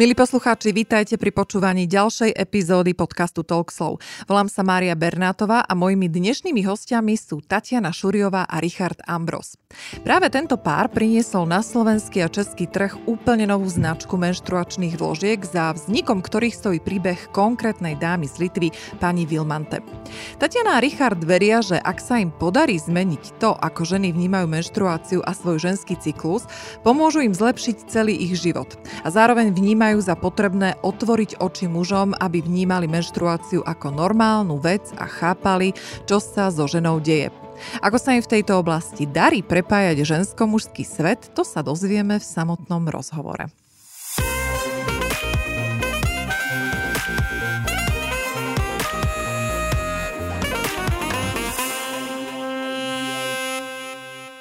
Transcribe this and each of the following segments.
Milí poslucháči, vítajte pri počúvaní ďalšej epizódy podcastu Talkslow. Volám sa Mária Bernátová a mojimi dnešnými hostiami sú Tatiana Šuriová a Richard Ambros. Práve tento pár priniesol na slovenský a český trh úplne novú značku menštruačných vložiek, za vznikom ktorých stojí príbeh konkrétnej dámy z Litvy, pani Vilmante. Tatiana a Richard veria, že ak sa im podarí zmeniť to, ako ženy vnímajú menštruáciu a svoj ženský cyklus, pomôžu im zlepšiť celý ich život. A zároveň vnímajú majú za potrebné otvoriť oči mužom, aby vnímali menštruáciu ako normálnu vec a chápali, čo sa so ženou deje. Ako sa im v tejto oblasti darí prepájať žensko-mužský svet, to sa dozvieme v samotnom rozhovore.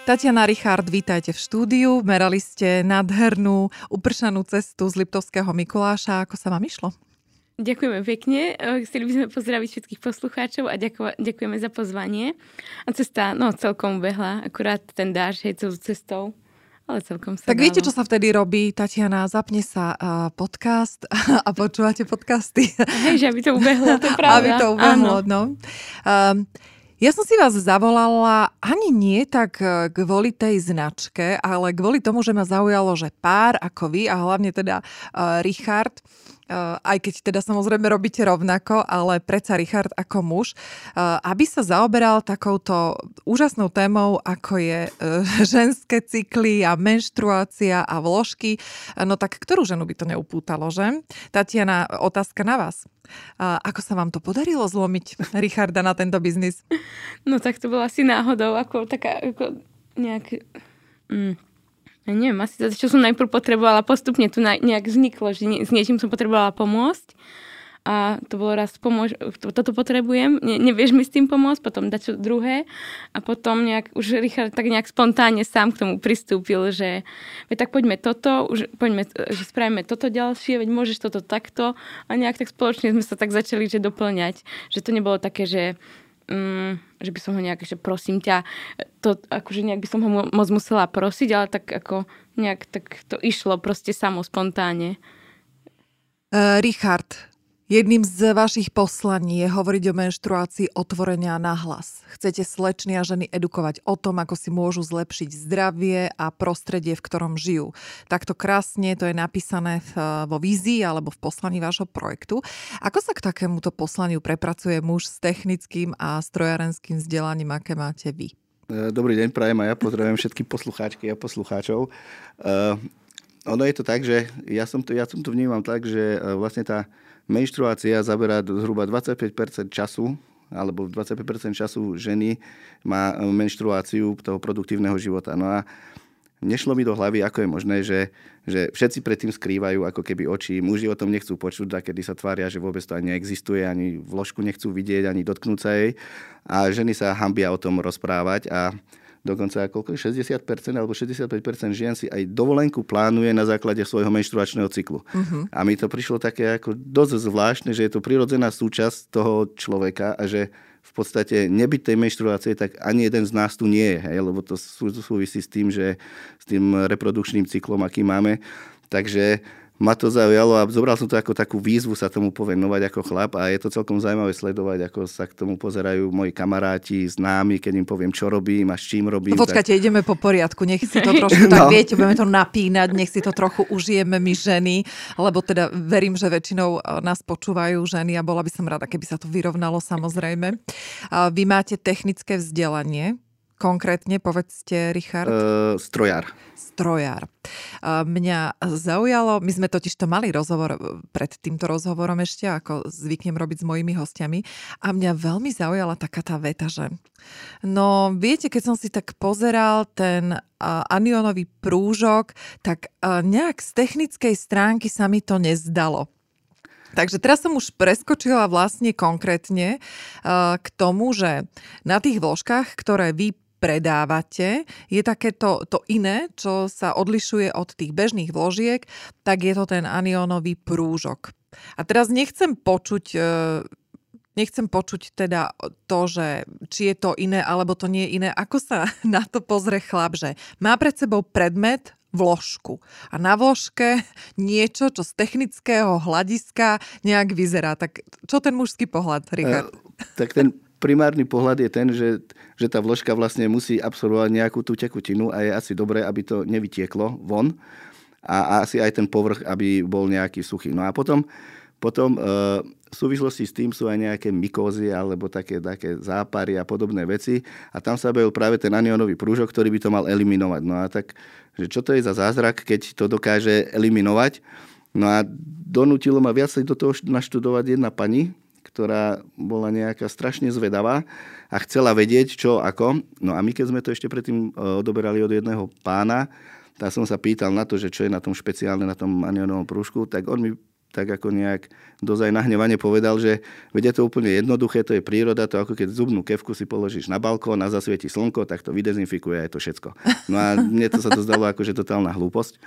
Tatiana Richard, vítajte v štúdiu. Merali ste nádhernú upršanú cestu z Liptovského Mikuláša. Ako sa vám išlo? Ďakujeme pekne. Eh, chceli by sme pozdraviť všetkých poslucháčov a ďako, ďakujeme za pozvanie. A cesta, no celkom ubehla, akurát ten dáž, hej, celú cestou. Ale celkom sa Tak dalo. viete, čo sa vtedy robí, Tatiana? Zapne sa uh, podcast a počúvate podcasty. Hej, že aby to ubehlo, to je pravda. Aby to ubehlo, no. Um, ja som si vás zavolala ani nie tak e, kvôli tej značke, ale kvôli tomu, že ma zaujalo, že pár ako vy a hlavne teda uh, Richard, aj keď teda samozrejme robíte rovnako, ale predsa Richard ako muž, uh, aby sa zaoberal takouto úžasnou témou, ako je uh, ženské cykly a menštruácia a vložky. No tak ktorú ženu by to neupútalo, že? Tatiana, otázka na vás. Ako sa vám to podarilo zlomiť Richarda na tento biznis? No tak to bolo asi náhodou, ako taká, ako nejak... Mm, ja neviem, asi to, čo som najprv potrebovala, postupne tu nejak vzniklo, že s niečím som potrebovala pomôcť. A to bolo raz, pomôž, to, toto potrebujem, ne, nevieš mi s tým pomôcť, potom dať čo druhé. A potom nejak, už Richard tak nejak spontánne sám k tomu pristúpil, že veď tak poďme toto, už poďme, že spravíme toto ďalšie, veď môžeš toto takto. A nejak tak spoločne sme sa tak začali že doplňať, že to nebolo také, že um, že by som ho nejak, že prosím ťa, to akože nejak by som ho moc musela prosiť, ale tak ako nejak tak to išlo proste samo spontánne. Uh, Richard, Jedným z vašich poslaní je hovoriť o menštruácii otvorenia na hlas. Chcete slečny a ženy edukovať o tom, ako si môžu zlepšiť zdravie a prostredie, v ktorom žijú. Takto krásne to je napísané vo vízii alebo v poslaní vášho projektu. Ako sa k takémuto poslaniu prepracuje muž s technickým a strojárenským vzdelaním, aké máte vy? E, dobrý deň, prajem a ja pozdravujem všetky poslucháčky a poslucháčov. Uh, ono je to tak, že ja som to, ja som to vnímam tak, že e, vlastne tá menštruácia zaberá zhruba 25% času, alebo 25% času ženy má e, menštruáciu toho produktívneho života. No a nešlo mi do hlavy, ako je možné, že, že všetci predtým skrývajú ako keby oči. Muži o tom nechcú počuť, a kedy sa tvária, že vôbec to ani neexistuje, ani vložku nechcú vidieť, ani dotknúť sa jej. A ženy sa hambia o tom rozprávať a dokonca koľko 60% alebo 65% žien si aj dovolenku plánuje na základe svojho menštruačného cyklu. Uh-huh. A mi to prišlo také ako dosť zvláštne, že je to prirodzená súčasť toho človeka a že v podstate nebyť tej menštruácie, tak ani jeden z nás tu nie je, hej, lebo to súvisí s tým, že s tým reprodukčným cyklom, aký máme. Takže ma to zaujalo a zobral som to ako takú výzvu sa tomu povenovať ako chlap a je to celkom zaujímavé sledovať, ako sa k tomu pozerajú moji kamaráti, známi, keď im poviem, čo robím a s čím robím. No, počkajte, tak... ideme po poriadku, nech si to trošku no. tak viete, budeme to napínať, nech si to trochu užijeme my ženy, lebo teda verím, že väčšinou e, nás počúvajú ženy a bola by som rada, keby sa to vyrovnalo samozrejme. Vy máte technické vzdelanie, konkrétne, povedzte, Richard? Uh, strojár. Strojár. Uh, mňa zaujalo, my sme totiž to mali rozhovor pred týmto rozhovorom ešte, ako zvyknem robiť s mojimi hostiami, a mňa veľmi zaujala taká tá veta, že no viete, keď som si tak pozeral ten uh, anionový prúžok, tak uh, nejak z technickej stránky sa mi to nezdalo. Takže teraz som už preskočila vlastne konkrétne uh, k tomu, že na tých vložkách, ktoré vy predávate, je takéto to iné, čo sa odlišuje od tých bežných vložiek, tak je to ten aniónový prúžok. A teraz nechcem počuť e, nechcem počuť teda to, že či je to iné alebo to nie je iné. Ako sa na to pozrie chlap, že má pred sebou predmet vložku. A na vložke niečo, čo z technického hľadiska nejak vyzerá. Tak čo ten mužský pohľad, Richard? Uh, tak ten primárny pohľad je ten, že, že tá vložka vlastne musí absorbovať nejakú tú tekutinu a je asi dobré, aby to nevytieklo von a, a asi aj ten povrch, aby bol nejaký suchý. No a potom, potom uh, v súvislosti s tým sú aj nejaké mykózy alebo také, také zápary a podobné veci. A tam sa objavil práve ten aniónový prúžok, ktorý by to mal eliminovať. No a tak, že čo to je za zázrak, keď to dokáže eliminovať? No a donútilo ma viacej do toho naštudovať jedna pani, ktorá bola nejaká strašne zvedavá a chcela vedieť, čo ako. No a my, keď sme to ešte predtým e, odoberali od jedného pána, tak som sa pýtal na to, že čo je na tom špeciálne, na tom anionovom prúžku, tak on mi tak ako nejak dozaj nahnevane povedal, že vedia to úplne jednoduché, to je príroda, to ako keď zubnú kevku si položíš na balkón a zasvieti slnko, tak to vydezinfikuje aj to všetko. No a mne to sa to zdalo ako, že totálna hlúposť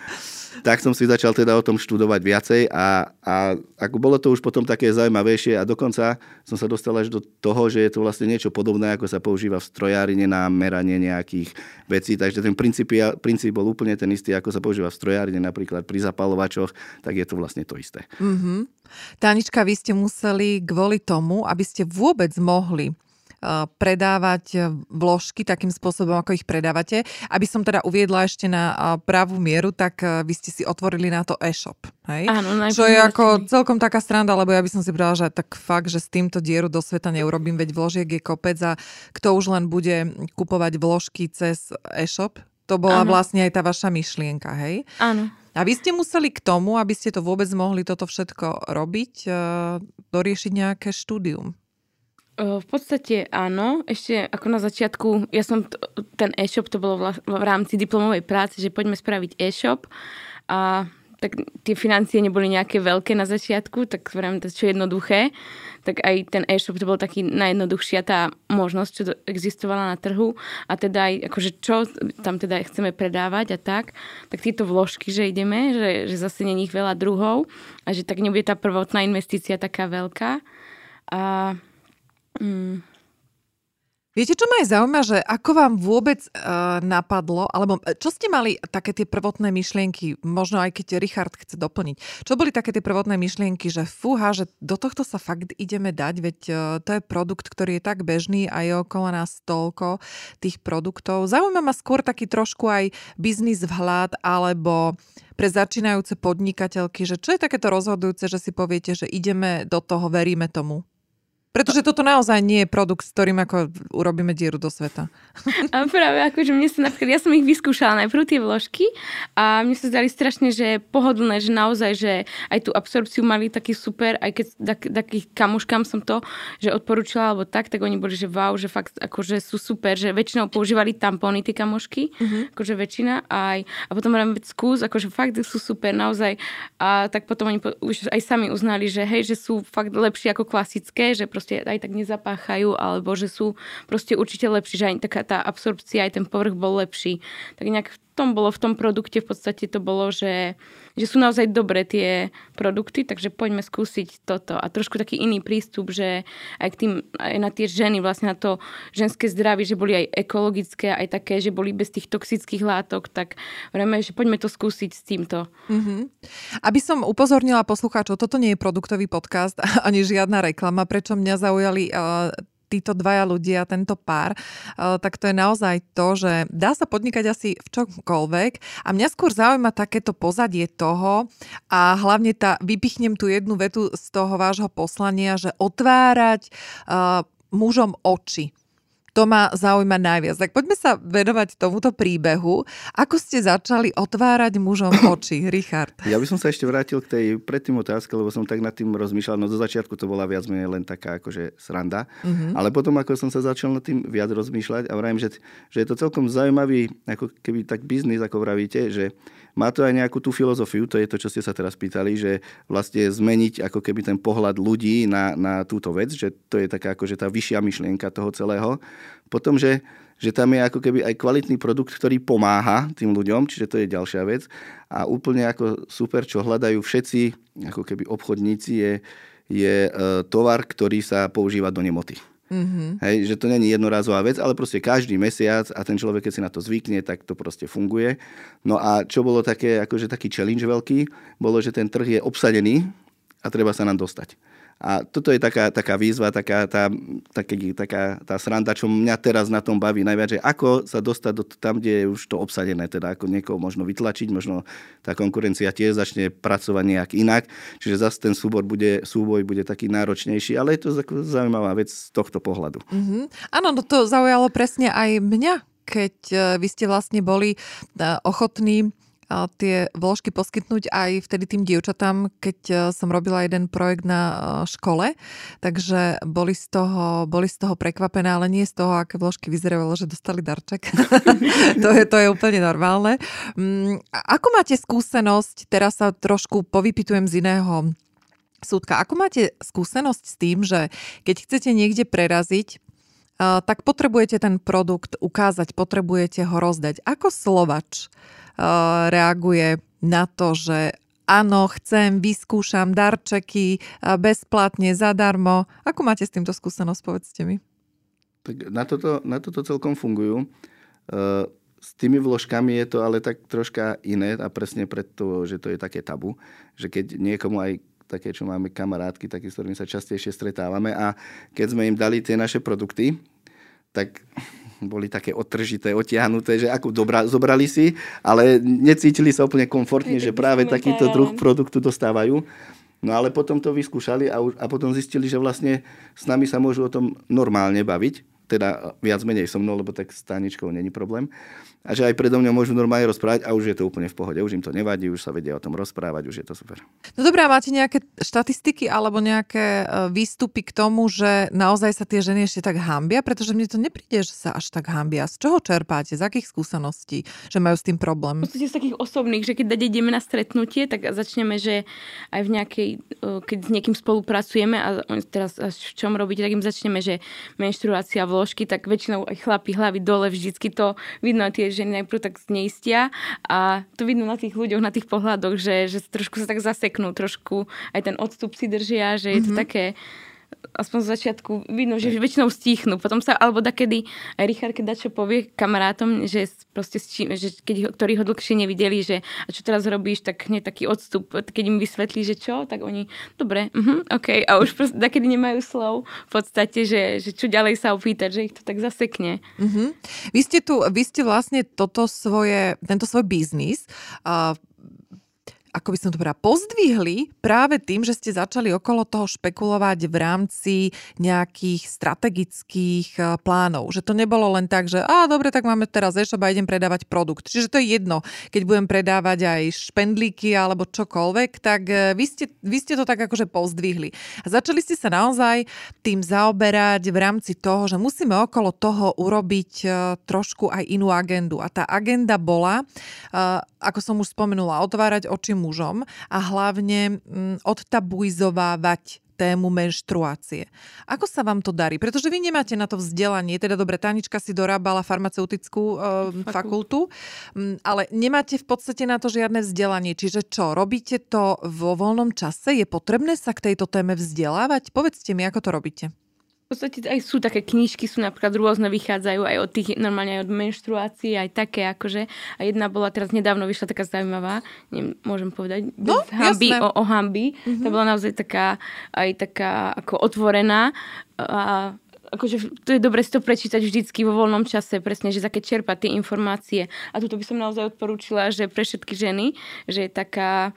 tak som si začal teda o tom študovať viacej a, a ako bolo to už potom také zaujímavejšie a dokonca som sa dostal až do toho, že je to vlastne niečo podobné, ako sa používa v strojárine na meranie nejakých vecí. Takže ten princíp, princíp bol úplne ten istý, ako sa používa v strojárine, napríklad pri zapalovačoch, tak je to vlastne to isté. Mm-hmm. Tánička, vy ste museli kvôli tomu, aby ste vôbec mohli predávať vložky takým spôsobom, ako ich predávate. Aby som teda uviedla ešte na pravú mieru, tak vy ste si otvorili na to e-shop. Hej? Áno, Čo je ako celkom taká stranda, lebo ja by som si povedala, že tak fakt, že s týmto dieru do sveta neurobím, veď vložiek je kopec a kto už len bude kupovať vložky cez e-shop, to bola ano. vlastne aj tá vaša myšlienka, hej? Áno. A vy ste museli k tomu, aby ste to vôbec mohli toto všetko robiť, doriešiť nejaké štúdium. V podstate áno. Ešte ako na začiatku, ja som t- ten e-shop, to bolo v rámci diplomovej práce, že poďme spraviť e-shop a tak tie financie neboli nejaké veľké na začiatku, tak vrajím to čo jednoduché, tak aj ten e-shop to bol taký najjednoduchšia tá možnosť, čo existovala na trhu a teda aj akože čo tam teda chceme predávať a tak, tak tieto vložky, že ideme, že, že zase není ich veľa druhov a že tak nebude tá prvotná investícia taká veľká. A Mm. Viete, čo ma aj zaujíma, že ako vám vôbec uh, napadlo, alebo e, čo ste mali také tie prvotné myšlienky, možno aj keď Richard chce doplniť, čo boli také tie prvotné myšlienky, že fúha, že do tohto sa fakt ideme dať, veď uh, to je produkt, ktorý je tak bežný a je okolo nás toľko tých produktov. Zaujíma ma skôr taký trošku aj biznis vhľad, alebo pre začínajúce podnikateľky, že čo je takéto rozhodujúce, že si poviete, že ideme do toho, veríme tomu? Pretože toto naozaj nie je produkt, s ktorým ako urobíme dieru do sveta. A práve akože mne sa napríklad, ja som ich vyskúšala najprv tie vložky a mne sa zdali strašne, že pohodlné, že naozaj, že aj tú absorpciu mali taký super, aj keď tak, takých kamuškám som to, že odporúčila alebo tak, tak oni boli, že wow, že fakt akože sú super, že väčšinou používali tampóny tie kamošky, uh-huh. akože väčšina aj, a potom ráme skús, akože fakt sú super, naozaj a tak potom oni po, už aj sami uznali, že hej, že sú fakt lepšie ako klasické, že proste aj tak nezapáchajú, alebo že sú proste určite lepší, že aj taká tá absorpcia, aj ten povrch bol lepší. Tak nejak v tom bolo, v tom produkte v podstate to bolo, že, že sú naozaj dobré tie produkty, takže poďme skúsiť toto. A trošku taký iný prístup, že aj, k tým, aj na tie ženy, vlastne na to ženské zdravie, že boli aj ekologické, aj také, že boli bez tých toxických látok, tak vrejme, že poďme to skúsiť s týmto. Mm-hmm. Aby som upozornila poslucháčov, toto nie je produktový podcast ani žiadna reklama, prečo mňa zaujali uh, títo dvaja ľudia, tento pár, eh, tak to je naozaj to, že dá sa podnikať asi v čomkoľvek a mňa skôr zaujíma takéto pozadie toho a hlavne tá, vypichnem tú jednu vetu z toho vášho poslania, že otvárať uh, mužom oči. To ma zaujíma najviac. Tak poďme sa venovať tomuto príbehu. Ako ste začali otvárať mužom oči, Richard? Ja by som sa ešte vrátil k tej predtým otázke, lebo som tak nad tým rozmýšľal. No do začiatku to bola viac menej len taká akože sranda. Uh-huh. Ale potom, ako som sa začal nad tým viac rozmýšľať a vravím, že, že je to celkom zaujímavý, ako keby tak biznis, ako vravíte, že má to aj nejakú tú filozofiu, to je to, čo ste sa teraz pýtali, že vlastne zmeniť ako keby ten pohľad ľudí na, na túto vec, že to je taká akože tá vyššia myšlienka toho celého. Potom, že, že tam je ako keby aj kvalitný produkt, ktorý pomáha tým ľuďom, čiže to je ďalšia vec. A úplne ako super, čo hľadajú všetci, ako keby obchodníci, je, je e, tovar, ktorý sa používa do nemoty. Mm-hmm. Hej, že to není jednorázová vec, ale proste každý mesiac a ten človek, keď si na to zvykne, tak to proste funguje. No a čo bolo také, akože taký challenge veľký, bolo, že ten trh je obsadený a treba sa nám dostať. A toto je taká, taká výzva, taká tá, taký, taká tá sranda, čo mňa teraz na tom baví najviac, že ako sa dostať do, tam, kde je už to obsadené, teda ako niekoho možno vytlačiť, možno tá konkurencia tiež začne pracovať nejak inak, čiže zase ten súbor bude, súboj bude taký náročnejší, ale je to zaujímavá vec z tohto pohľadu. Mm-hmm. Áno, no to zaujalo presne aj mňa, keď eh, vy ste vlastne boli eh, ochotní tie vložky poskytnúť aj vtedy tým dievčatám, keď e, som robila jeden projekt na e, škole, takže boli z toho, boli z toho prekvapené, ale nie z toho, aké vložky vyzeralo, že dostali darček. to, je, to je úplne normálne. Mm, ako máte skúsenosť, teraz sa trošku povypitujem z iného súdka, ako máte skúsenosť s tým, že keď chcete niekde preraziť, e, tak potrebujete ten produkt ukázať, potrebujete ho rozdať. Ako slovač reaguje na to, že áno, chcem, vyskúšam darčeky eh, bezplatne, zadarmo. Ako máte s týmto skúsenosť, povedzte mi? Tak na toto, na toto celkom fungujú. Eh, s tými vložkami je to ale tak troška iné a presne preto, že to je také tabu, že keď niekomu aj také, čo máme kamarátky, také, s ktorými sa častejšie stretávame a keď sme im dali tie naše produkty, tak boli také odtržité, otiahnuté, že ako dobra, zobrali si, ale necítili sa úplne komfortne, že práve takýto druh produktu dostávajú. No ale potom to vyskúšali a, a potom zistili, že vlastne s nami sa môžu o tom normálne baviť, teda viac menej so mnou, lebo tak s Táničkou není problém a že aj predo mňa môžu normálne rozprávať a už je to úplne v pohode. Už im to nevadí, už sa vedia o tom rozprávať, už je to super. No dobré, máte nejaké štatistiky alebo nejaké e, výstupy k tomu, že naozaj sa tie ženy ešte tak hambia? Pretože mne to nepríde, že sa až tak hambia. Z čoho čerpáte? Z akých skúseností, že majú s tým problém? Z takých osobných, že keď ideme na stretnutie, tak začneme, že aj v nejakej, e, keď s niekým spolupracujeme a teraz v čom robíte, tak im začneme, že menštruácia vložky, tak väčšinou aj chlapi hlavy dole, vždycky to vidno tie ženy najprv tak zneistia a to vidno na tých ľuďoch, na tých pohľadoch, že, že trošku sa tak zaseknú, trošku aj ten odstup si držia, že je to mm-hmm. také aspoň z začiatku vidno, že väčšinou stíchnu. Potom sa, alebo kedy aj Richard, keď čo povie kamarátom, že proste že keď, ktorí ho dlhšie nevideli, že a čo teraz robíš, tak hneď taký odstup, keď im vysvetlí, že čo, tak oni, dobre, uh-huh, OK. A už proste kedy nemajú slov v podstate, že, že čo ďalej sa opýtať, že ich to tak zasekne. Uh-huh. Vy ste tu, vy ste vlastne toto svoje, tento svoj biznis uh, ako by som to povedala, pozdvihli práve tým, že ste začali okolo toho špekulovať v rámci nejakých strategických e, plánov. Že to nebolo len tak, že a dobre, tak máme teraz e-shop a idem predávať produkt. Čiže to je jedno, keď budem predávať aj špendlíky alebo čokoľvek, tak e, vy ste, vy ste to tak akože pozdvihli. A začali ste sa naozaj tým zaoberať v rámci toho, že musíme okolo toho urobiť e, trošku aj inú agendu. A tá agenda bola, ako som už spomenula, otvárať oči mužom a hlavne mm, odtabuizovávať tému menštruácie. Ako sa vám to darí? Pretože vy nemáte na to vzdelanie, teda dobre, Tanička si dorábala farmaceutickú e, fakultu, mm, ale nemáte v podstate na to žiadne vzdelanie. Čiže čo, robíte to vo voľnom čase? Je potrebné sa k tejto téme vzdelávať? Povedzte mi, ako to robíte podstate aj sú také knižky, sú napríklad rôzne, vychádzajú aj od tých, normálne aj od menštruácií, aj také akože. A jedna bola teraz nedávno vyšla taká zaujímavá, neviem, môžem povedať, no, hamby, o, o hamby. Mm-hmm. To bola naozaj taká, aj taká ako otvorená a akože to je dobre si to prečítať vždycky vo voľnom čase, presne, že za keď čerpať tie informácie. A tuto by som naozaj odporúčila, že pre všetky ženy, že je taká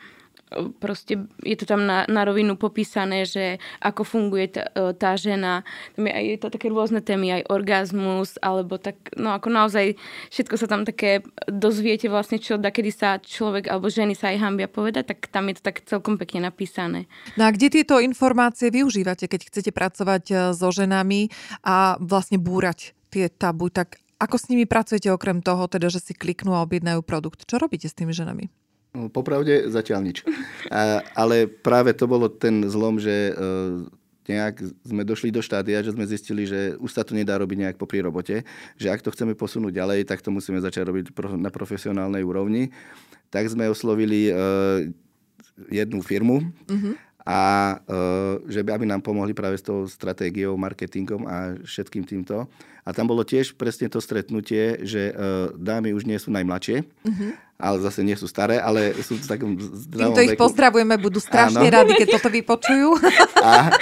proste je to tam na, na rovinu popísané, že ako funguje tá, e, tá žena. Tam je, je to také rôzne témy, aj orgazmus, alebo tak, no ako naozaj všetko sa tam také dozviete vlastne, čo da kedy sa človek alebo ženy sa aj hambia povedať, tak tam je to tak celkom pekne napísané. No a kde tieto informácie využívate, keď chcete pracovať e, so ženami a vlastne búrať tie tabu, tak ako s nimi pracujete okrem toho, teda, že si kliknú a objednajú produkt? Čo robíte s tými ženami? No, popravde zatiaľ nič. A, ale práve to bolo ten zlom, že uh, nejak sme došli do štádia, že sme zistili, že už sa to nedá robiť nejak po robote, že ak to chceme posunúť ďalej, tak to musíme začať robiť na profesionálnej úrovni. Tak sme oslovili uh, jednu firmu, uh-huh a uh, že by aby nám pomohli práve s tou stratégiou, marketingom a všetkým týmto. A tam bolo tiež presne to stretnutie, že uh, dámy už nie sú najmladšie, uh-huh. ale zase nie sú staré, ale sú v takom zdravom Týmto ich pozdravujeme, budú strašne Áno. radi, keď toto vypočujú. A,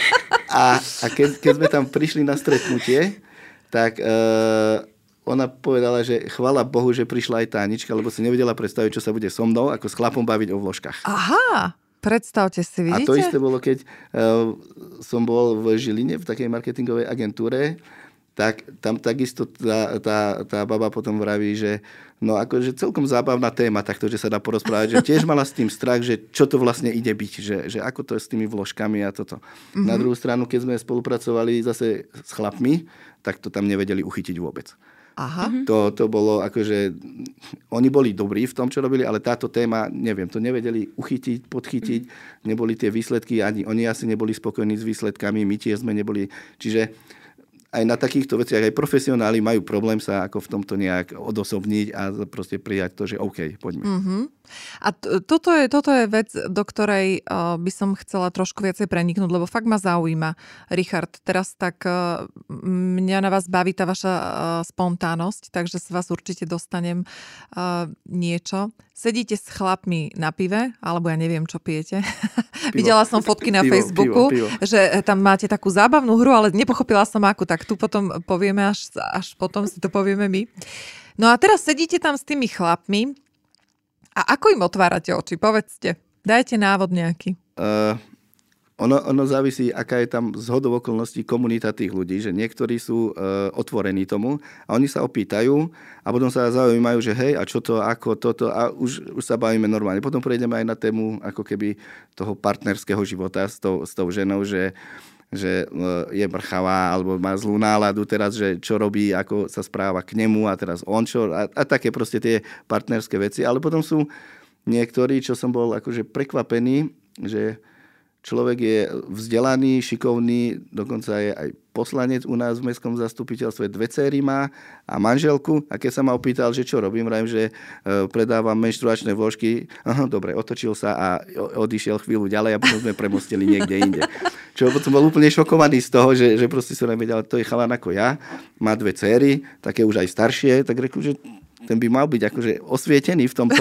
a, a keď, keď sme tam prišli na stretnutie, tak uh, ona povedala, že chvala Bohu, že prišla aj Tánička, lebo si nevedela predstaviť, čo sa bude so mnou, ako s chlapom baviť o vložkách. Aha, Predstavte si, vidíte? A to isté bolo, keď uh, som bol v Žiline, v takej marketingovej agentúre, tak tam takisto tá, tá, tá baba potom vraví, že no akože celkom zábavná téma takto, že sa dá porozprávať, že tiež mala s tým strach, že čo to vlastne ide byť, že, že ako to je s tými vložkami a toto. Mm-hmm. Na druhú stranu, keď sme spolupracovali zase s chlapmi, tak to tam nevedeli uchytiť vôbec. Aha. Mhm. To, to bolo akože, oni boli dobrí v tom, čo robili, ale táto téma, neviem, to nevedeli uchytiť, podchytiť, neboli tie výsledky, ani oni asi neboli spokojní s výsledkami, my tiež sme neboli, čiže aj na takýchto veciach aj profesionáli majú problém sa ako v tomto nejak odosobniť a proste prijať to, že OK, poďme. Mm-hmm. A t- toto, je, toto je vec, do ktorej uh, by som chcela trošku viacej preniknúť, lebo fakt ma zaujíma. Richard, teraz tak uh, mňa na vás baví tá vaša uh, spontánnosť, takže sa vás určite dostanem uh, niečo. Sedíte s chlapmi na pive, alebo ja neviem, čo pijete. Videla som fotky na pivo, Facebooku, pivo, pivo. že tam máte takú zábavnú hru, ale nepochopila som akú, tak tu potom povieme, až, až potom si to povieme my. No a teraz sedíte tam s tými chlapmi a ako im otvárate oči? Povedzte. Dajte návod nejaký. Uh, ono, ono závisí, aká je tam zhodov okolností komunita tých ľudí, že niektorí sú e, otvorení tomu a oni sa opýtajú a potom sa zaujímajú, že hej, a čo to, ako toto a už, už sa bavíme normálne. Potom prejdeme aj na tému ako keby toho partnerského života s tou, s tou ženou, že že e, je brchavá alebo má zlú náladu teraz, že čo robí, ako sa správa k nemu a teraz on čo a, a také proste tie partnerské veci. Ale potom sú niektorí, čo som bol akože prekvapený, že Človek je vzdelaný, šikovný, dokonca je aj poslanec u nás v mestskom zastupiteľstve, dve céry má a manželku. A keď sa ma opýtal, že čo robím, vrajím, že e, predávam menštruačné vložky, aha, dobre, otočil sa a odišiel chvíľu ďalej a potom sme premostili niekde inde. Čo potom bol úplne šokovaný z toho, že, že proste som nevedel, to je chalan ako ja, má dve céry, také už aj staršie, tak reku, že ten by mal byť akože osvietený v tomto.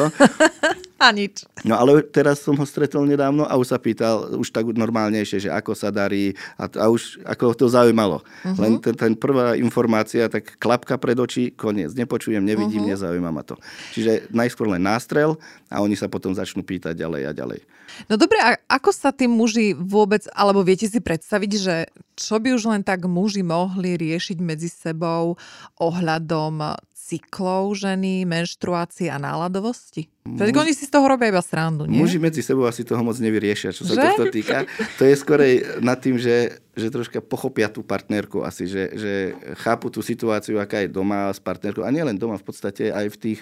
A nič. No ale teraz som ho stretol nedávno a už sa pýtal už tak normálnejšie, že ako sa darí a, a už ako to zaujímalo. Uh-huh. Len ten, ten prvá informácia, tak klapka pred oči, koniec. Nepočujem, nevidím, uh-huh. nezaujíma ma to. Čiže najskôr len nástrel a oni sa potom začnú pýtať ďalej a ďalej. No dobre, a ako sa tí muži vôbec, alebo viete si predstaviť, že čo by už len tak muži mohli riešiť medzi sebou ohľadom cyklov ženy, menštruácie a náladovosti? Muž... oni si z toho robia iba srandu, nie? Muži medzi sebou asi toho moc nevyriešia, čo sa že? tohto týka. To je skorej nad tým, že, že troška pochopia tú partnerku asi, že, že chápu tú situáciu, aká je doma s partnerkou. A nielen doma, v podstate aj v tých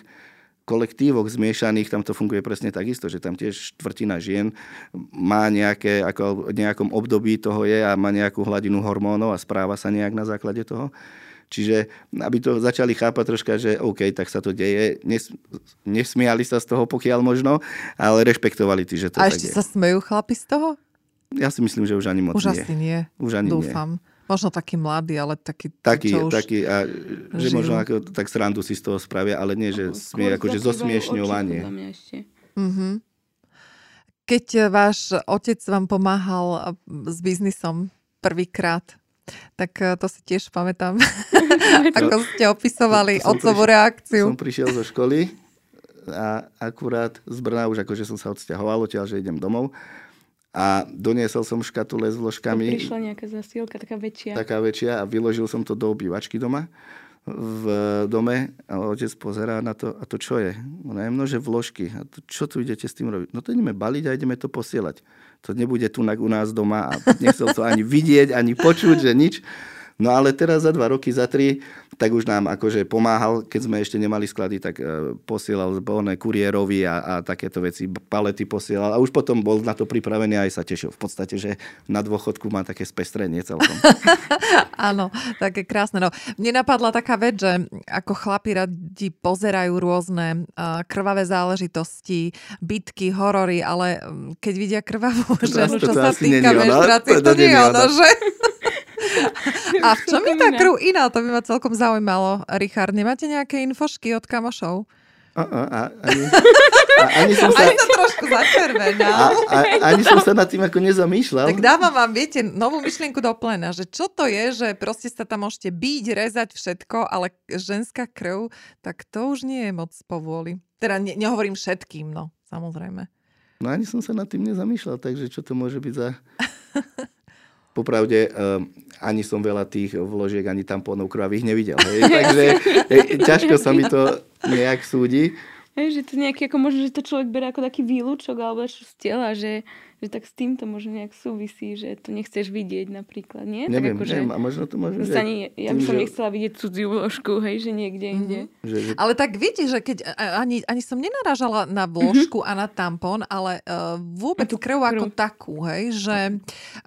kolektívoch zmiešaných, tam to funguje presne takisto, že tam tiež štvrtina žien má nejaké, ako nejakom období toho je a má nejakú hladinu hormónov a správa sa nejak na základe toho. Čiže aby to začali chápať troška, že OK, tak sa to deje. Nes, nesmiali sa z toho, pokiaľ možno, ale rešpektovali tí, že to A tak ešte je. sa smejú chlapi z toho? Ja si myslím, že už ani moc už nie. asi nie. Už ani Dúfam. Nie. Možno taký mladý, ale taký... Taký, čo už taký a, že možno ako, tak srandu si z toho spravia, ale nie, že smie, akože zosmiešňovanie. Mm-hmm. Keď váš otec vám pomáhal s biznisom prvýkrát, tak eh, to si tiež pamätám, ako ste opisovali otcovú reakciu. Som prišiel zo školy a akurát z Brna už akože som sa odsťahoval, odtiaľ, že idem domov. A doniesol som škatule s vložkami. To prišla nejaká zasielka, taká väčšia. Taká väčšia a vyložil som to do obývačky doma v dome a otec pozerá na to, a to čo je? Ona je množe vložky. A to, čo tu idete s tým robiť? No to ideme baliť a ideme to posielať. To nebude tu u nás doma a nechcel to ani vidieť, ani počuť, že nič. No ale teraz za dva roky, za tri, tak už nám akože pomáhal, keď sme ešte nemali sklady, tak e, posielal zborné kuriérovi a, a takéto veci, palety posielal a už potom bol na to pripravený a aj sa tešil. V podstate, že na dôchodku má také spestrenie celkom. Áno, také krásne. No, mne napadla taká vec, že ako chlapi radi pozerajú rôzne uh, krvavé záležitosti, bitky, horory, ale keď vidia krvavú ženu, čo sa týka menštruácie, to nie je ono, že... A v čom je tá krv iná? To by ma celkom zaujímalo. Richard, nemáte nejaké infošky od kamošov? A, ani, a, ani som sa... Ani sa trošku začervenal. A, a, ani som sa nad tým ako nezamýšľal. Tak dávam vám, viete, novú myšlienku do plena, že čo to je, že proste sa tam môžete byť, rezať všetko, ale ženská krv, tak to už nie je moc povôli. Teda ne, nehovorím všetkým, no, samozrejme. No ani som sa nad tým nezamýšľal, takže čo to môže byť za... Popravde, um, ani som veľa tých vložiek, ani tampónov krvavých nevidel. Hej. Takže ťažko sa mi to nejak súdi. Hej, že to nejaký, ako možno, že to človek berie ako taký výlučok alebo čo z tela, že že tak s týmto možno nejak súvisí, že to nechceš vidieť napríklad, nie? Neviem, tak ako, neviem, že, a možno to môže... Že ani, ja by som že... nechcela vidieť cudziu vložku, hej, že niekde mm-hmm. inde. Že, že... Ale tak viete, že keď ani, ani som nenarážala na vložku mm-hmm. a na tampon, ale uh, vôbec krv ako takú, hej, že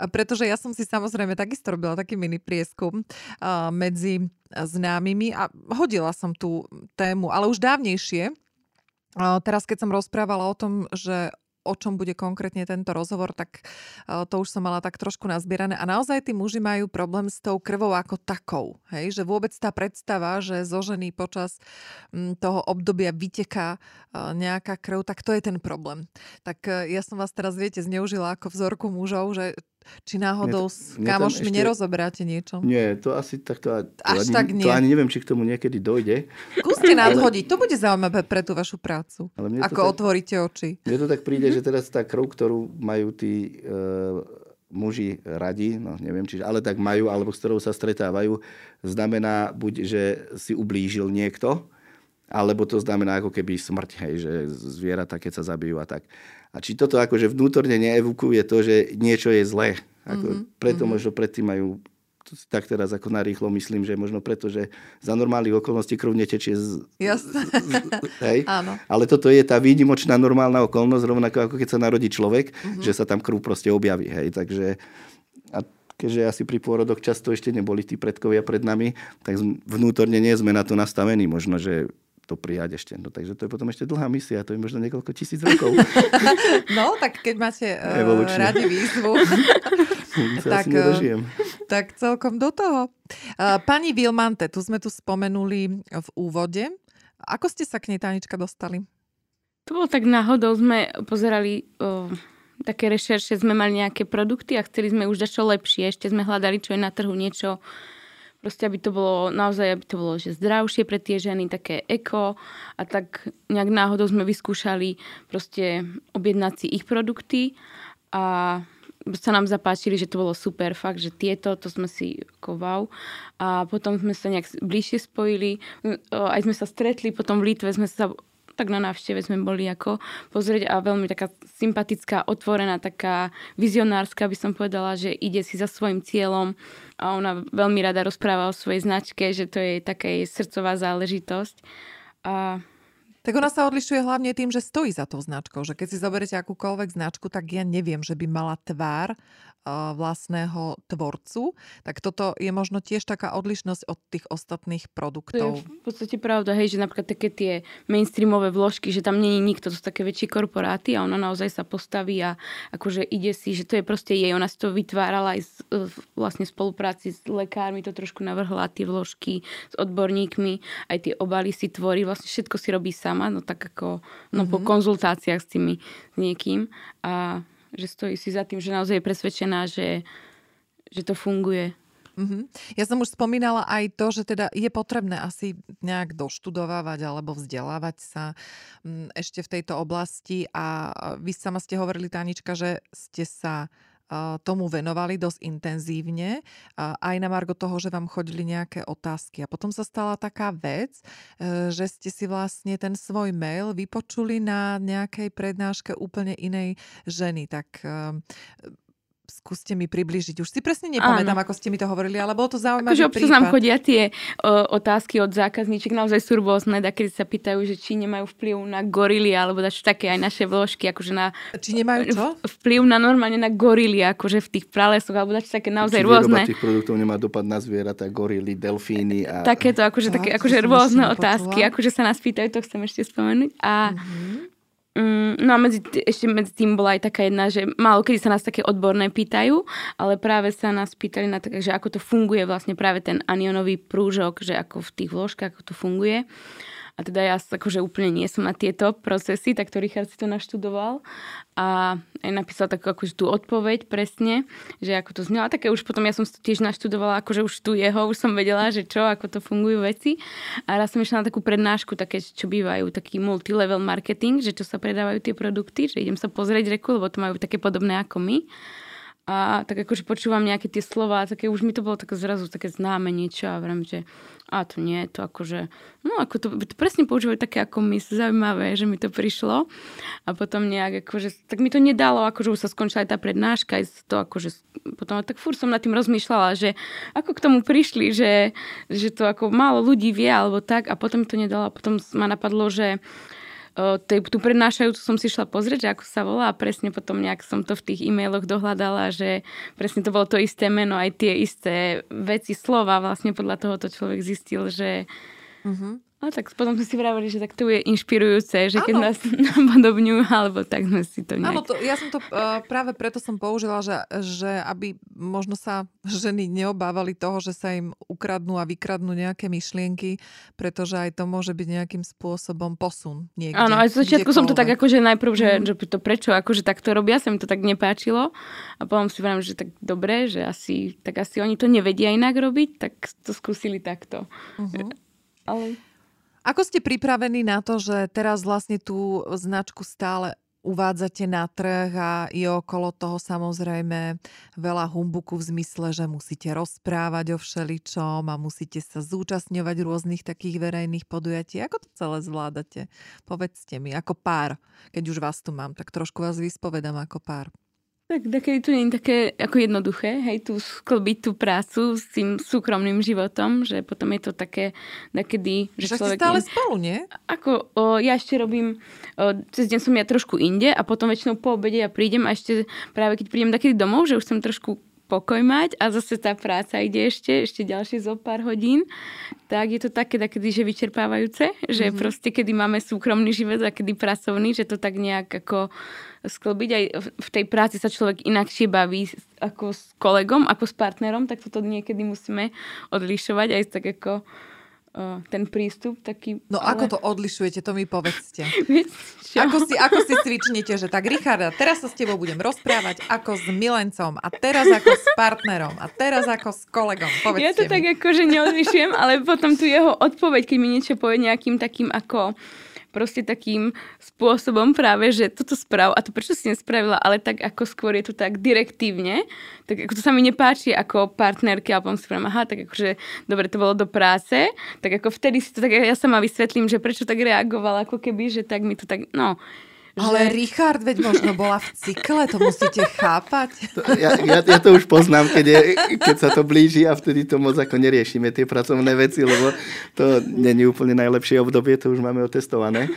pretože ja som si samozrejme takisto robila taký mini prieskum uh, medzi známymi a hodila som tú tému, ale už dávnejšie, teraz, keď som rozprávala o tom, že o čom bude konkrétne tento rozhovor, tak e, to už som mala tak trošku nazbierané. A naozaj tí muži majú problém s tou krvou ako takou. Hej? Že vôbec tá predstava, že zo ženy počas toho obdobia vyteká e, nejaká krv, tak to je ten problém. Tak e, ja som vás teraz, viete, zneužila ako vzorku mužov, že či náhodou s kamošmi ešte... nerozoberáte niečo? Nie, to asi takto... To Až ani, tak nie. To ani neviem, či k tomu niekedy dojde. Skúste nás ale... hodiť, to bude zaujímavé pre tú vašu prácu. Ale ako tak, otvoríte oči. Mne to tak príde, mm-hmm. že teraz tá krv, ktorú majú tí uh, muži radi, no neviem, či, ale tak majú, alebo s ktorou sa stretávajú, znamená buď, že si ublížil niekto, alebo to znamená ako keby smrť, hej, že zvieratá, keď sa zabijú a tak. A či toto akože vnútorne neevukuje to, že niečo je zlé. Ako, mm-hmm. Preto mm-hmm. možno predtým majú tak teraz ako narýchlo myslím, že možno preto, že za normálnych okolností krv netečie z... Jasné. hej? Áno. Ale toto je tá výnimočná normálna okolnosť, rovnako ako keď sa narodí človek, mm-hmm. že sa tam krv proste objaví. Hej? Takže a keďže asi pri pôrodoch často ešte neboli tí predkovia pred nami, tak vnútorne nie sme na to nastavení. Možno, že to prijať ešte. No, takže to je potom ešte dlhá misia, to je možno niekoľko tisíc rokov. no, tak keď máte uh, radi výzvu, tak, uh, tak celkom do toho. Uh, pani Vilmante, tu sme tu spomenuli v úvode. Ako ste sa k nej, Tanička, dostali? To bolo tak náhodou, sme pozerali uh, také rešerše, sme mali nejaké produkty a chceli sme už čo lepšie. Ešte sme hľadali, čo je na trhu niečo Proste, aby to bolo naozaj, aby to bolo že zdravšie pre tie ženy, také eko a tak nejak náhodou sme vyskúšali proste objednať si ich produkty a sa nám zapáčili, že to bolo super, fakt, že tieto, to sme si ako. A potom sme sa nejak bližšie spojili, aj sme sa stretli, potom v Litve sme sa tak na návšteve sme boli ako pozrieť a veľmi taká sympatická, otvorená, taká vizionárska by som povedala, že ide si za svojim cieľom a ona veľmi rada rozpráva o svojej značke, že to je taká jej srdcová záležitosť. A tak ona sa odlišuje hlavne tým, že stojí za tou značkou. Že keď si zoberete akúkoľvek značku, tak ja neviem, že by mala tvár vlastného tvorcu, tak toto je možno tiež taká odlišnosť od tých ostatných produktov. To je v podstate pravda, hej, že napríklad také tie mainstreamové vložky, že tam není nikto, to sú také väčšie korporáty a ona naozaj sa postaví a akože ide si, že to je proste jej, ona si to vytvárala aj z, vlastne v spolupráci s lekármi, to trošku navrhla tie vložky s odborníkmi, aj tie obaly si tvorí, vlastne všetko si robí sama, no tak ako no, mm-hmm. po mhm. konzultáciách s tými s niekým a že stojí si za tým, že naozaj je presvedčená, že, že to funguje. Mm-hmm. Ja som už spomínala aj to, že teda je potrebné asi nejak doštudovávať alebo vzdelávať sa mm, ešte v tejto oblasti a vy sama ste hovorili, Tanička, že ste sa tomu venovali dosť intenzívne, aj na margo toho, že vám chodili nejaké otázky. A potom sa stala taká vec, e, že ste si vlastne ten svoj mail vypočuli na nejakej prednáške úplne inej ženy. Tak e, skúste mi približiť. Už si presne nepamätám, Áno. ako ste mi to hovorili, ale bolo to zaujímavé akože občas nám chodia tie o, otázky od zákazníček, naozaj sú rôzne, da keď sa pýtajú, že či nemajú vplyv na gorily, alebo dač také aj naše vložky, akože na... Či nemajú čo? Vplyv na normálne na gorily, akože v tých pralesoch, alebo dač také naozaj či rôzne. tých produktov nemá dopad na zvieratá, gorily, delfíny a... Takéto, akože, také, akože rôzne otázky, akože sa nás pýtajú, to chcem ešte spomenúť. A mm-hmm Mm, no a medzi, ešte medzi tým bola aj taká jedna, že málo kedy sa nás také odborné pýtajú, ale práve sa nás pýtali na to, že ako to funguje vlastne práve ten anionový prúžok, že ako v tých vložkách, ako to funguje. A teda ja akože úplne nie som na tieto procesy, tak to Richard si to naštudoval a napísal takú akože tú odpoveď presne, že ako to znelo. Také už potom ja som to tiež naštudovala, akože už tu jeho, už som vedela, že čo, ako to fungujú veci. A raz som išla na takú prednášku, také, čo bývajú, taký multilevel marketing, že čo sa predávajú tie produkty, že idem sa pozrieť reku, lebo to majú také podobné ako my a tak akože počúvam nejaké tie slova, také už mi to bolo také zrazu také známe niečo a vrem, že a to nie, to akože, no ako to, to presne používajú také ako my, zaujímavé, že mi to prišlo. A potom nejak akože, tak mi to nedalo, akože už sa skončila aj tá prednáška, aj to akože, potom tak fur som nad tým rozmýšľala, že ako k tomu prišli, že, že to ako málo ľudí vie alebo tak a potom mi to nedalo a potom ma napadlo, že tú prednášajúcu som si šla pozrieť, že ako sa volá a presne potom nejak som to v tých e-mailoch dohľadala, že presne to bolo to isté meno, aj tie isté veci, slova, vlastne podľa toho to človek zistil, že uh-huh. No tak potom sme si vravili, že tak to je inšpirujúce, že keď ano. nás napodobňujú, alebo tak sme si to nejak... Áno, to, ja som to uh, práve preto som použila, že, že aby možno sa ženy neobávali toho, že sa im ukradnú a vykradnú nejaké myšlienky, pretože aj to môže byť nejakým spôsobom posun niekde. Áno, aj z začiatku som to tak akože najprv, že, mm. že to prečo, akože tak to robia, sa mi to tak nepáčilo a potom si vravím, že tak dobre, že asi, tak asi oni to nevedia inak robiť, tak to skúsili takto. Uh-huh. Ale... Ako ste pripravení na to, že teraz vlastne tú značku stále uvádzate na trh a je okolo toho samozrejme veľa humbuku v zmysle, že musíte rozprávať o všeličom a musíte sa zúčastňovať rôznych takých verejných podujatí. Ako to celé zvládate? Povedzte mi, ako pár. Keď už vás tu mám, tak trošku vás vyspovedám ako pár. Tak takedy to nie je také ako jednoduché, hej, tu sklbiť tú prácu s tým súkromným životom, že potom je to také takedy, že Však človek... stále spolu, nie? Ako, o, ja ešte robím, o, cez deň som ja trošku inde a potom väčšinou po obede ja prídem a ešte práve keď prídem takedy domov, že už som trošku pokoj mať a zase tá práca ide ešte, ešte ďalšie zo pár hodín, tak je to také takedy, že vyčerpávajúce, že mm-hmm. proste kedy máme súkromný život a kedy pracovný, že to tak nejak ako sklbiť. Aj v tej práci sa človek inakšie baví ako s kolegom, ako s partnerom, tak toto niekedy musíme odlišovať aj tak ako ten prístup taký... No ale... ako to odlišujete, to mi povedzte. ako, si, ako si cvičnete, že tak Richarda, teraz sa s tebou budem rozprávať ako s milencom a teraz ako s partnerom a teraz ako s kolegom. Povedzte ja to mi. tak ako, že neodlišujem, ale potom tu jeho odpoveď, keď mi niečo povie nejakým takým ako proste takým spôsobom práve, že toto sprav a to prečo si nespravila, ale tak ako skôr je to tak direktívne, tak ako to sa mi nepáči ako partnerke a potom si pravím, aha, tak akože dobre, to bolo do práce, tak ako vtedy si to tak ja sama vysvetlím, že prečo tak reagovala, ako keby, že tak mi to tak, no, ale že... Richard, veď možno bola v cykle, to musíte chápať. Ja, ja, ja to už poznám, keď, je, keď sa to blíži a vtedy to moc ako neriešime tie pracovné veci, lebo to není úplne najlepšie obdobie, to už máme otestované.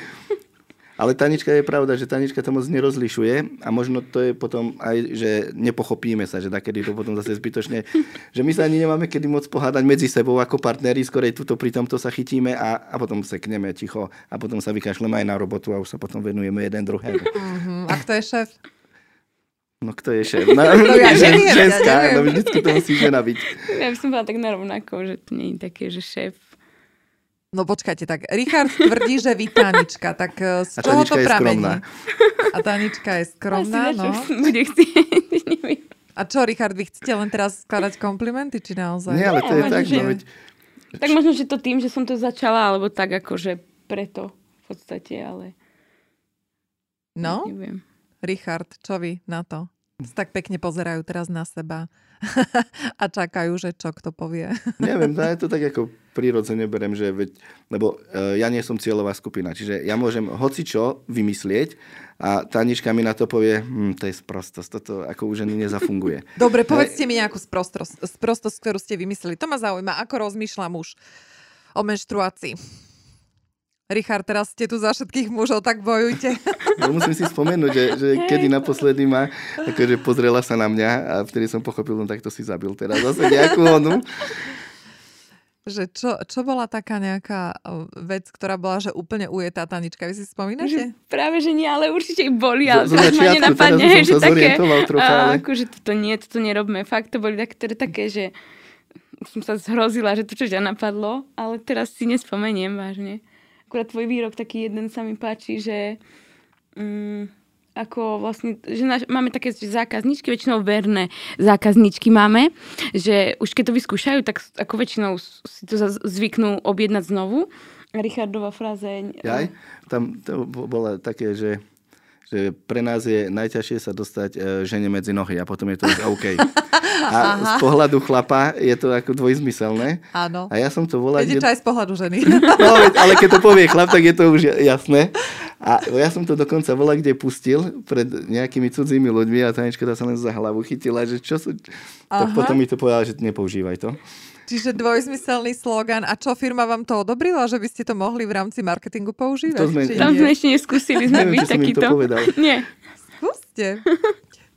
Ale Tanička je pravda, že Tanička to moc nerozlišuje a možno to je potom aj, že nepochopíme sa, že takedy to potom zase zbytočne, že my sa ani nemáme kedy moc pohádať medzi sebou ako partneri, skorej tuto pri tomto sa chytíme a, a potom sekneme ticho a potom sa vykašľeme aj na robotu a už sa potom venujeme jeden druhému. Uh-huh. A kto je šéf? No kto je šéf? No, no ja žen, neviem, ženská, ja no vždycky to musí žena byť. Ja by som bola tak narovnako, že to nie je také, že šéf No počkajte, tak Richard tvrdí, že vy Tanička, tak e, z čoho to pramení? A Tanička je skromná, no. Bude chcieť, A čo, Richard, vy chcete len teraz skladať komplimenty, či naozaj? Nie, ale to je tak, že... No, tak možno, že to tým, že som to začala, alebo tak akože preto v podstate, ale... No? Neviem. Richard, čo vy na to? Tak pekne pozerajú teraz na seba a čakajú, že čo kto povie. Neviem, ja to tak ako prirodzene berem, že veď, lebo uh, ja nie som cieľová skupina, čiže ja môžem hoci čo vymyslieť a Tanička mi na to povie, hm, to je sprostosť, toto ako už ani nezafunguje. Dobre, povedzte mi nejakú sprostosť, sprostosť, ktorú ste vymysleli. To ma zaujíma, ako rozmýšľa muž o menštruácii. Richard, teraz ste tu za všetkých mužov, tak bojujte. No, musím si spomenúť, že, že kedy naposledy ma akože pozrela sa na mňa a vtedy som pochopil, no tak to si zabil teraz zase nejakú onu. Že čo, čo bola taká nejaká vec, ktorá bola, že úplne ujetá Tanička, vy si spomínate? Že práve, že nie, ale určite boli, ale zo, teraz ma nenapadne, že také, trocha, ale... akože toto nie, toto nerobme. Fakt to boli také, také že som sa zhrozila, že to čo ťa napadlo, ale teraz si nespomeniem vážne akurát tvoj výrok taký jeden sa mi páči, že um, ako vlastne, že naš, máme také zákazničky, väčšinou verné zákazničky máme, že už keď to vyskúšajú, tak ako väčšinou si to zvyknú objednať znovu. Richardova frázeň. Jaj, tam to bolo také, že že pre nás je najťažšie sa dostať e, žene medzi nohy a potom je to už OK. A Aha. z pohľadu chlapa je to ako dvojzmyselné. Áno. A ja som to volal... Viete, čo aj z pohľadu ženy. No, ale keď to povie chlap, tak je to už jasné. A ja som to dokonca volal, kde pustil pred nejakými cudzími ľuďmi a Tanička sa len za hlavu chytila, že čo sú... Tak potom mi to povedala, že nepoužívaj to. Čiže dvojzmyselný slogan. A čo firma vám to odobrila, že by ste to mohli v rámci marketingu používať? To sme, Tam sme ešte neskúsili sme byť takýto. Nie. Skúste.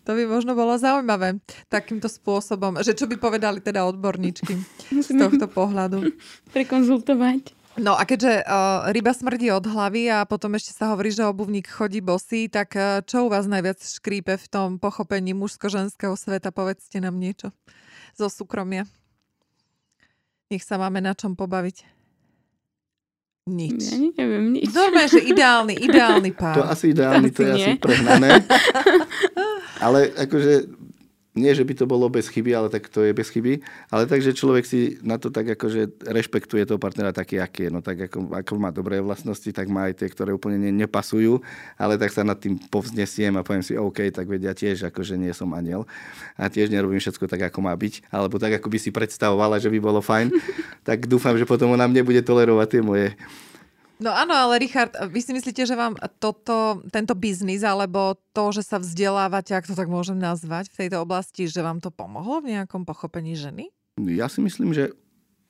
To by možno bolo zaujímavé takýmto spôsobom. Že čo by povedali teda odborníčky z tohto pohľadu. Prekonzultovať. No a keďže uh, ryba smrdí od hlavy a potom ešte sa hovorí, že obuvník chodí bosý, tak uh, čo u vás najviac škrípe v tom pochopení mužsko-ženského sveta? Povedzte nám niečo zo súkromia. Nech sa máme na čom pobaviť. Nič. Ja neviem, nič. Normálne, že ideálny, ideálny pár. To asi ideálny, to, to je asi prehnané. Ale akože nie, že by to bolo bez chyby, ale tak to je bez chyby. Ale takže človek si na to tak akože rešpektuje toho partnera taký, aký je. No tak ako, ako má dobré vlastnosti, tak má aj tie, ktoré úplne ne, nepasujú. Ale tak sa nad tým povznesiem a poviem si, OK, tak vedia tiež, akože nie som aniel. A tiež nerobím všetko tak, ako má byť. Alebo tak, ako by si predstavovala, že by bolo fajn. tak dúfam, že potom ona mne bude tolerovať tie moje No áno, ale Richard, vy si myslíte, že vám toto, tento biznis, alebo to, že sa vzdelávate, ak to tak môžem nazvať, v tejto oblasti, že vám to pomohlo v nejakom pochopení ženy? Ja si myslím, že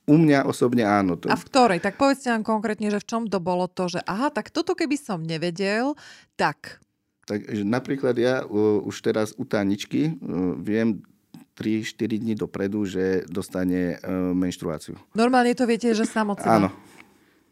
u mňa osobne áno. To... A v ktorej? Tak povedzte nám konkrétne, že v čom to bolo to, že aha, tak toto keby som nevedel, tak... Tak napríklad ja uh, už teraz u Taničky uh, viem 3-4 dní dopredu, že dostane uh, menštruáciu. Normálne to viete, že samotná. Áno.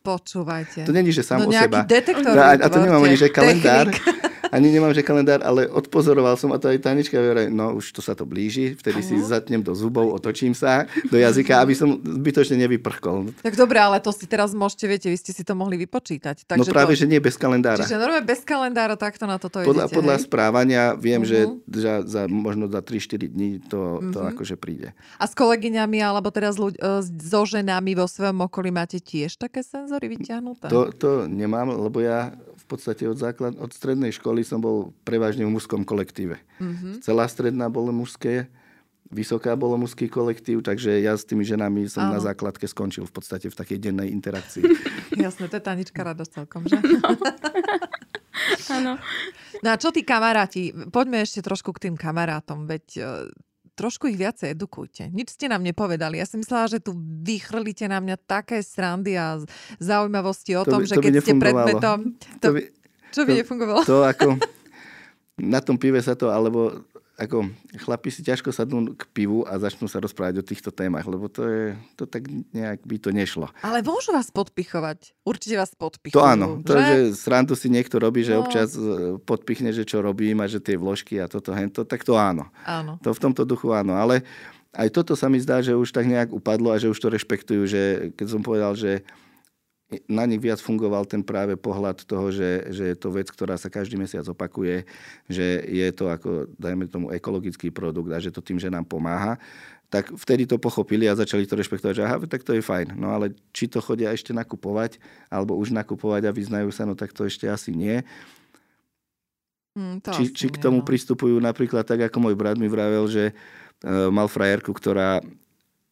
Počúvajte. To není, že sám no, o seba. detektor. A, a to nemám ani, že kalendár. Technik. Ani nemám, že kalendár, ale odpozoroval som a to aj Tanička hovorí, no už to sa to blíži, vtedy uh-huh. si zatnem do zubov, otočím sa do jazyka, aby som zbytočne nevyprchkol. Tak dobre, ale to si teraz môžete, viete, vy ste si to mohli vypočítať. Takže no práve, to... že nie bez kalendára. Čiže normálne bez kalendára takto na toto podľa, idete, Podľa hej? správania viem, uh-huh. že za, za, možno za 3-4 dní to, uh-huh. to akože príde. A s kolegyňami, alebo teraz ľuď, e, so ženami vo svojom okolí máte tiež také senzory vyťahnuté? To, to nemám, lebo ja podstate od, základ, od strednej školy som bol prevažne v mužskom kolektíve. Mm-hmm. Celá stredná bolo mužské, vysoká bolo mužský kolektív, takže ja s tými ženami som Áno. na základke skončil v podstate v takej dennej interakcii. Jasné, to je tanička radosť celkom, že? Áno. No a čo tí kamaráti? Poďme ešte trošku k tým kamarátom, veď e, trošku ich viacej edukujte. Nič ste nám nepovedali. Ja som myslela, že tu vychrlíte na mňa také srandy a zaujímavosti o to tom, by, že to keď ste predmetom... To, to by, čo by to, nefungovalo? To ako... Na tom pive sa to, alebo ako chlapi si ťažko sadnú k pivu a začnú sa rozprávať o týchto témach, lebo to je, to tak nejak by to nešlo. Ale môžu vás podpichovať. Určite vás podpichujú. To áno. Že? To, že srandu si niekto robí, že no. občas e, podpichne, že čo robím a že tie vložky a toto, hento, tak to áno. Áno. To v tomto duchu áno. Ale aj toto sa mi zdá, že už tak nejak upadlo a že už to rešpektujú, že keď som povedal, že na nich viac fungoval ten práve pohľad toho, že, že je to vec, ktorá sa každý mesiac opakuje, že je to ako, dajme tomu, ekologický produkt a že to tým, že nám pomáha, tak vtedy to pochopili a začali to rešpektovať, že aha, tak to je fajn. No ale či to chodia ešte nakupovať, alebo už nakupovať a vyznajú sa, no tak to ešte asi nie. Hm, to či, či k nie, tomu no. pristupujú napríklad tak, ako môj brat mi vravel, že uh, mal frajerku, ktorá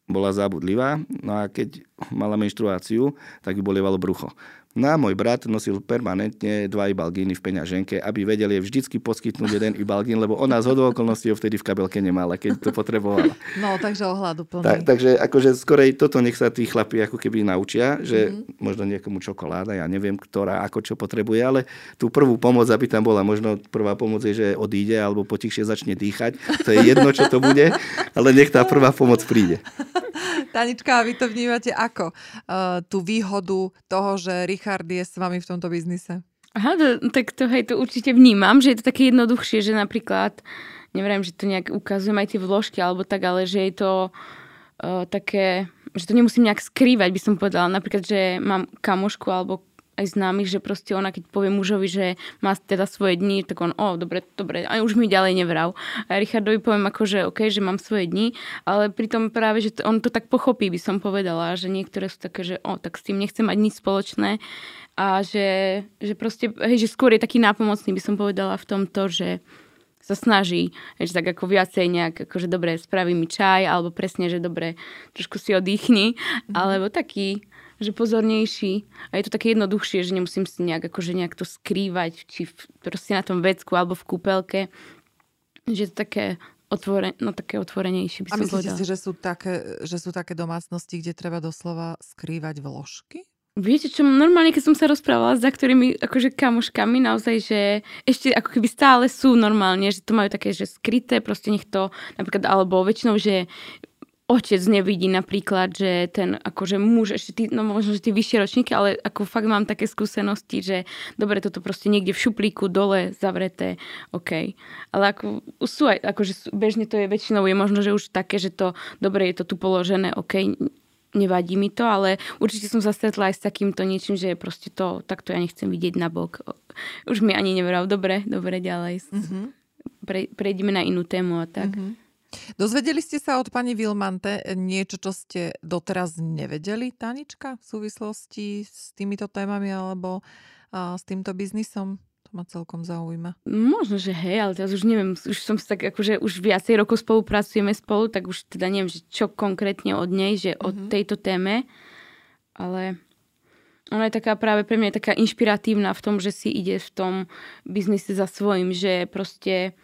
bola zábudlivá, no a keď mala menštruáciu, tak ju bolievalo brucho. No a môj brat nosil permanentne dva ibalgíny v peňaženke, aby vedel jej vždycky poskytnúť jeden ibalgín, lebo ona z hodou okolností ho vtedy v kabelke nemala, keď to potrebovala. No, takže ohľadu plný. Tak, takže akože skorej toto nech sa tí chlapi ako keby naučia, že mm-hmm. možno niekomu čokoláda, ja neviem, ktorá ako čo potrebuje, ale tú prvú pomoc, aby tam bola, možno prvá pomoc je, že odíde alebo potichšie začne dýchať. To je jedno, čo to bude, ale nech tá prvá pomoc príde. Tanička, a vy to vnímate ako? Uh, tú výhodu toho, že Richard je s vami v tomto biznise? Aha, to, tak to, hej, to určite vnímam, že je to také jednoduchšie, že napríklad, neviem, že to nejak ukazujem aj tie vložky alebo tak, ale že je to uh, také, že to nemusím nejak skrývať, by som povedala. Napríklad, že mám kamošku alebo aj známych, že proste ona, keď povie mužovi, že má teda svoje dni, tak on, o, dobre, dobre, aj už mi ďalej nevrav. A Richardovi poviem ako, že OK, že mám svoje dni, ale pritom práve, že to, on to tak pochopí, by som povedala, že niektoré sú také, že o, tak s tým nechcem mať nič spoločné a že, že proste, hej, že skôr je taký nápomocný, by som povedala v tomto, že sa snaží, že tak ako viacej nejak, akože dobre, spraví mi čaj, alebo presne, že dobre, trošku si oddychni, mm-hmm. alebo taký, že pozornejší a je to také jednoduchšie, že nemusím si nejak, akože nejak to skrývať, či v, proste na tom vecku alebo v kúpelke, že je to také otvore, no také otvorenejšie by A som myslíte povedala. si, že sú, také, že sú také domácnosti, kde treba doslova skrývať vložky? Viete čo, normálne keď som sa rozprávala s ktorými akože kamoškami, naozaj, že ešte ako keby stále sú normálne, že to majú také, že skryté, proste nech to napríklad, alebo väčšinou, že otec nevidí napríklad, že ten akože muž, ešte tí, no možno, že tí vyššie ročníky, ale ako fakt mám také skúsenosti, že dobre, toto proste niekde v šuplíku dole zavreté, OK. Ale ako sú aj, akože bežne to je väčšinou, je možno, že už také, že to, dobre, je to tu položené, OK, nevadí mi to, ale určite som sa stretla aj s takýmto niečím, že proste to, takto ja nechcem vidieť na bok. Už mi ani nevral, dobre, dobre, ďalej. Mm-hmm. Pre, prejdeme na inú tému a tak. Mm-hmm. Dozvedeli ste sa od pani Vilmante niečo, čo ste doteraz nevedeli, Tanička, v súvislosti s týmito témami alebo a, s týmto biznisom? To ma celkom zaujíma. Možno, že hej, ale teraz už neviem, už som sa tak, akože už viacej rokov spolupracujeme spolu, tak už teda neviem, že čo konkrétne od nej, že o Mhm. tejto téme, ale ona je taká práve pre mňa je taká inšpiratívna v tom, že si ide v tom biznise za svojím, že proste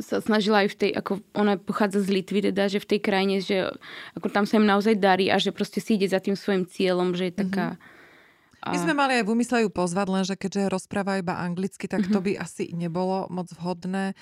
sa snažila aj v tej, ako ona pochádza z Litvy, teda, že v tej krajine, že ako tam sa im naozaj darí a že proste si ide za tým svojim cieľom, že je taká... My sme mali aj v úmysle ju pozvať, lenže keďže rozpráva iba anglicky, tak to by asi nebolo moc vhodné,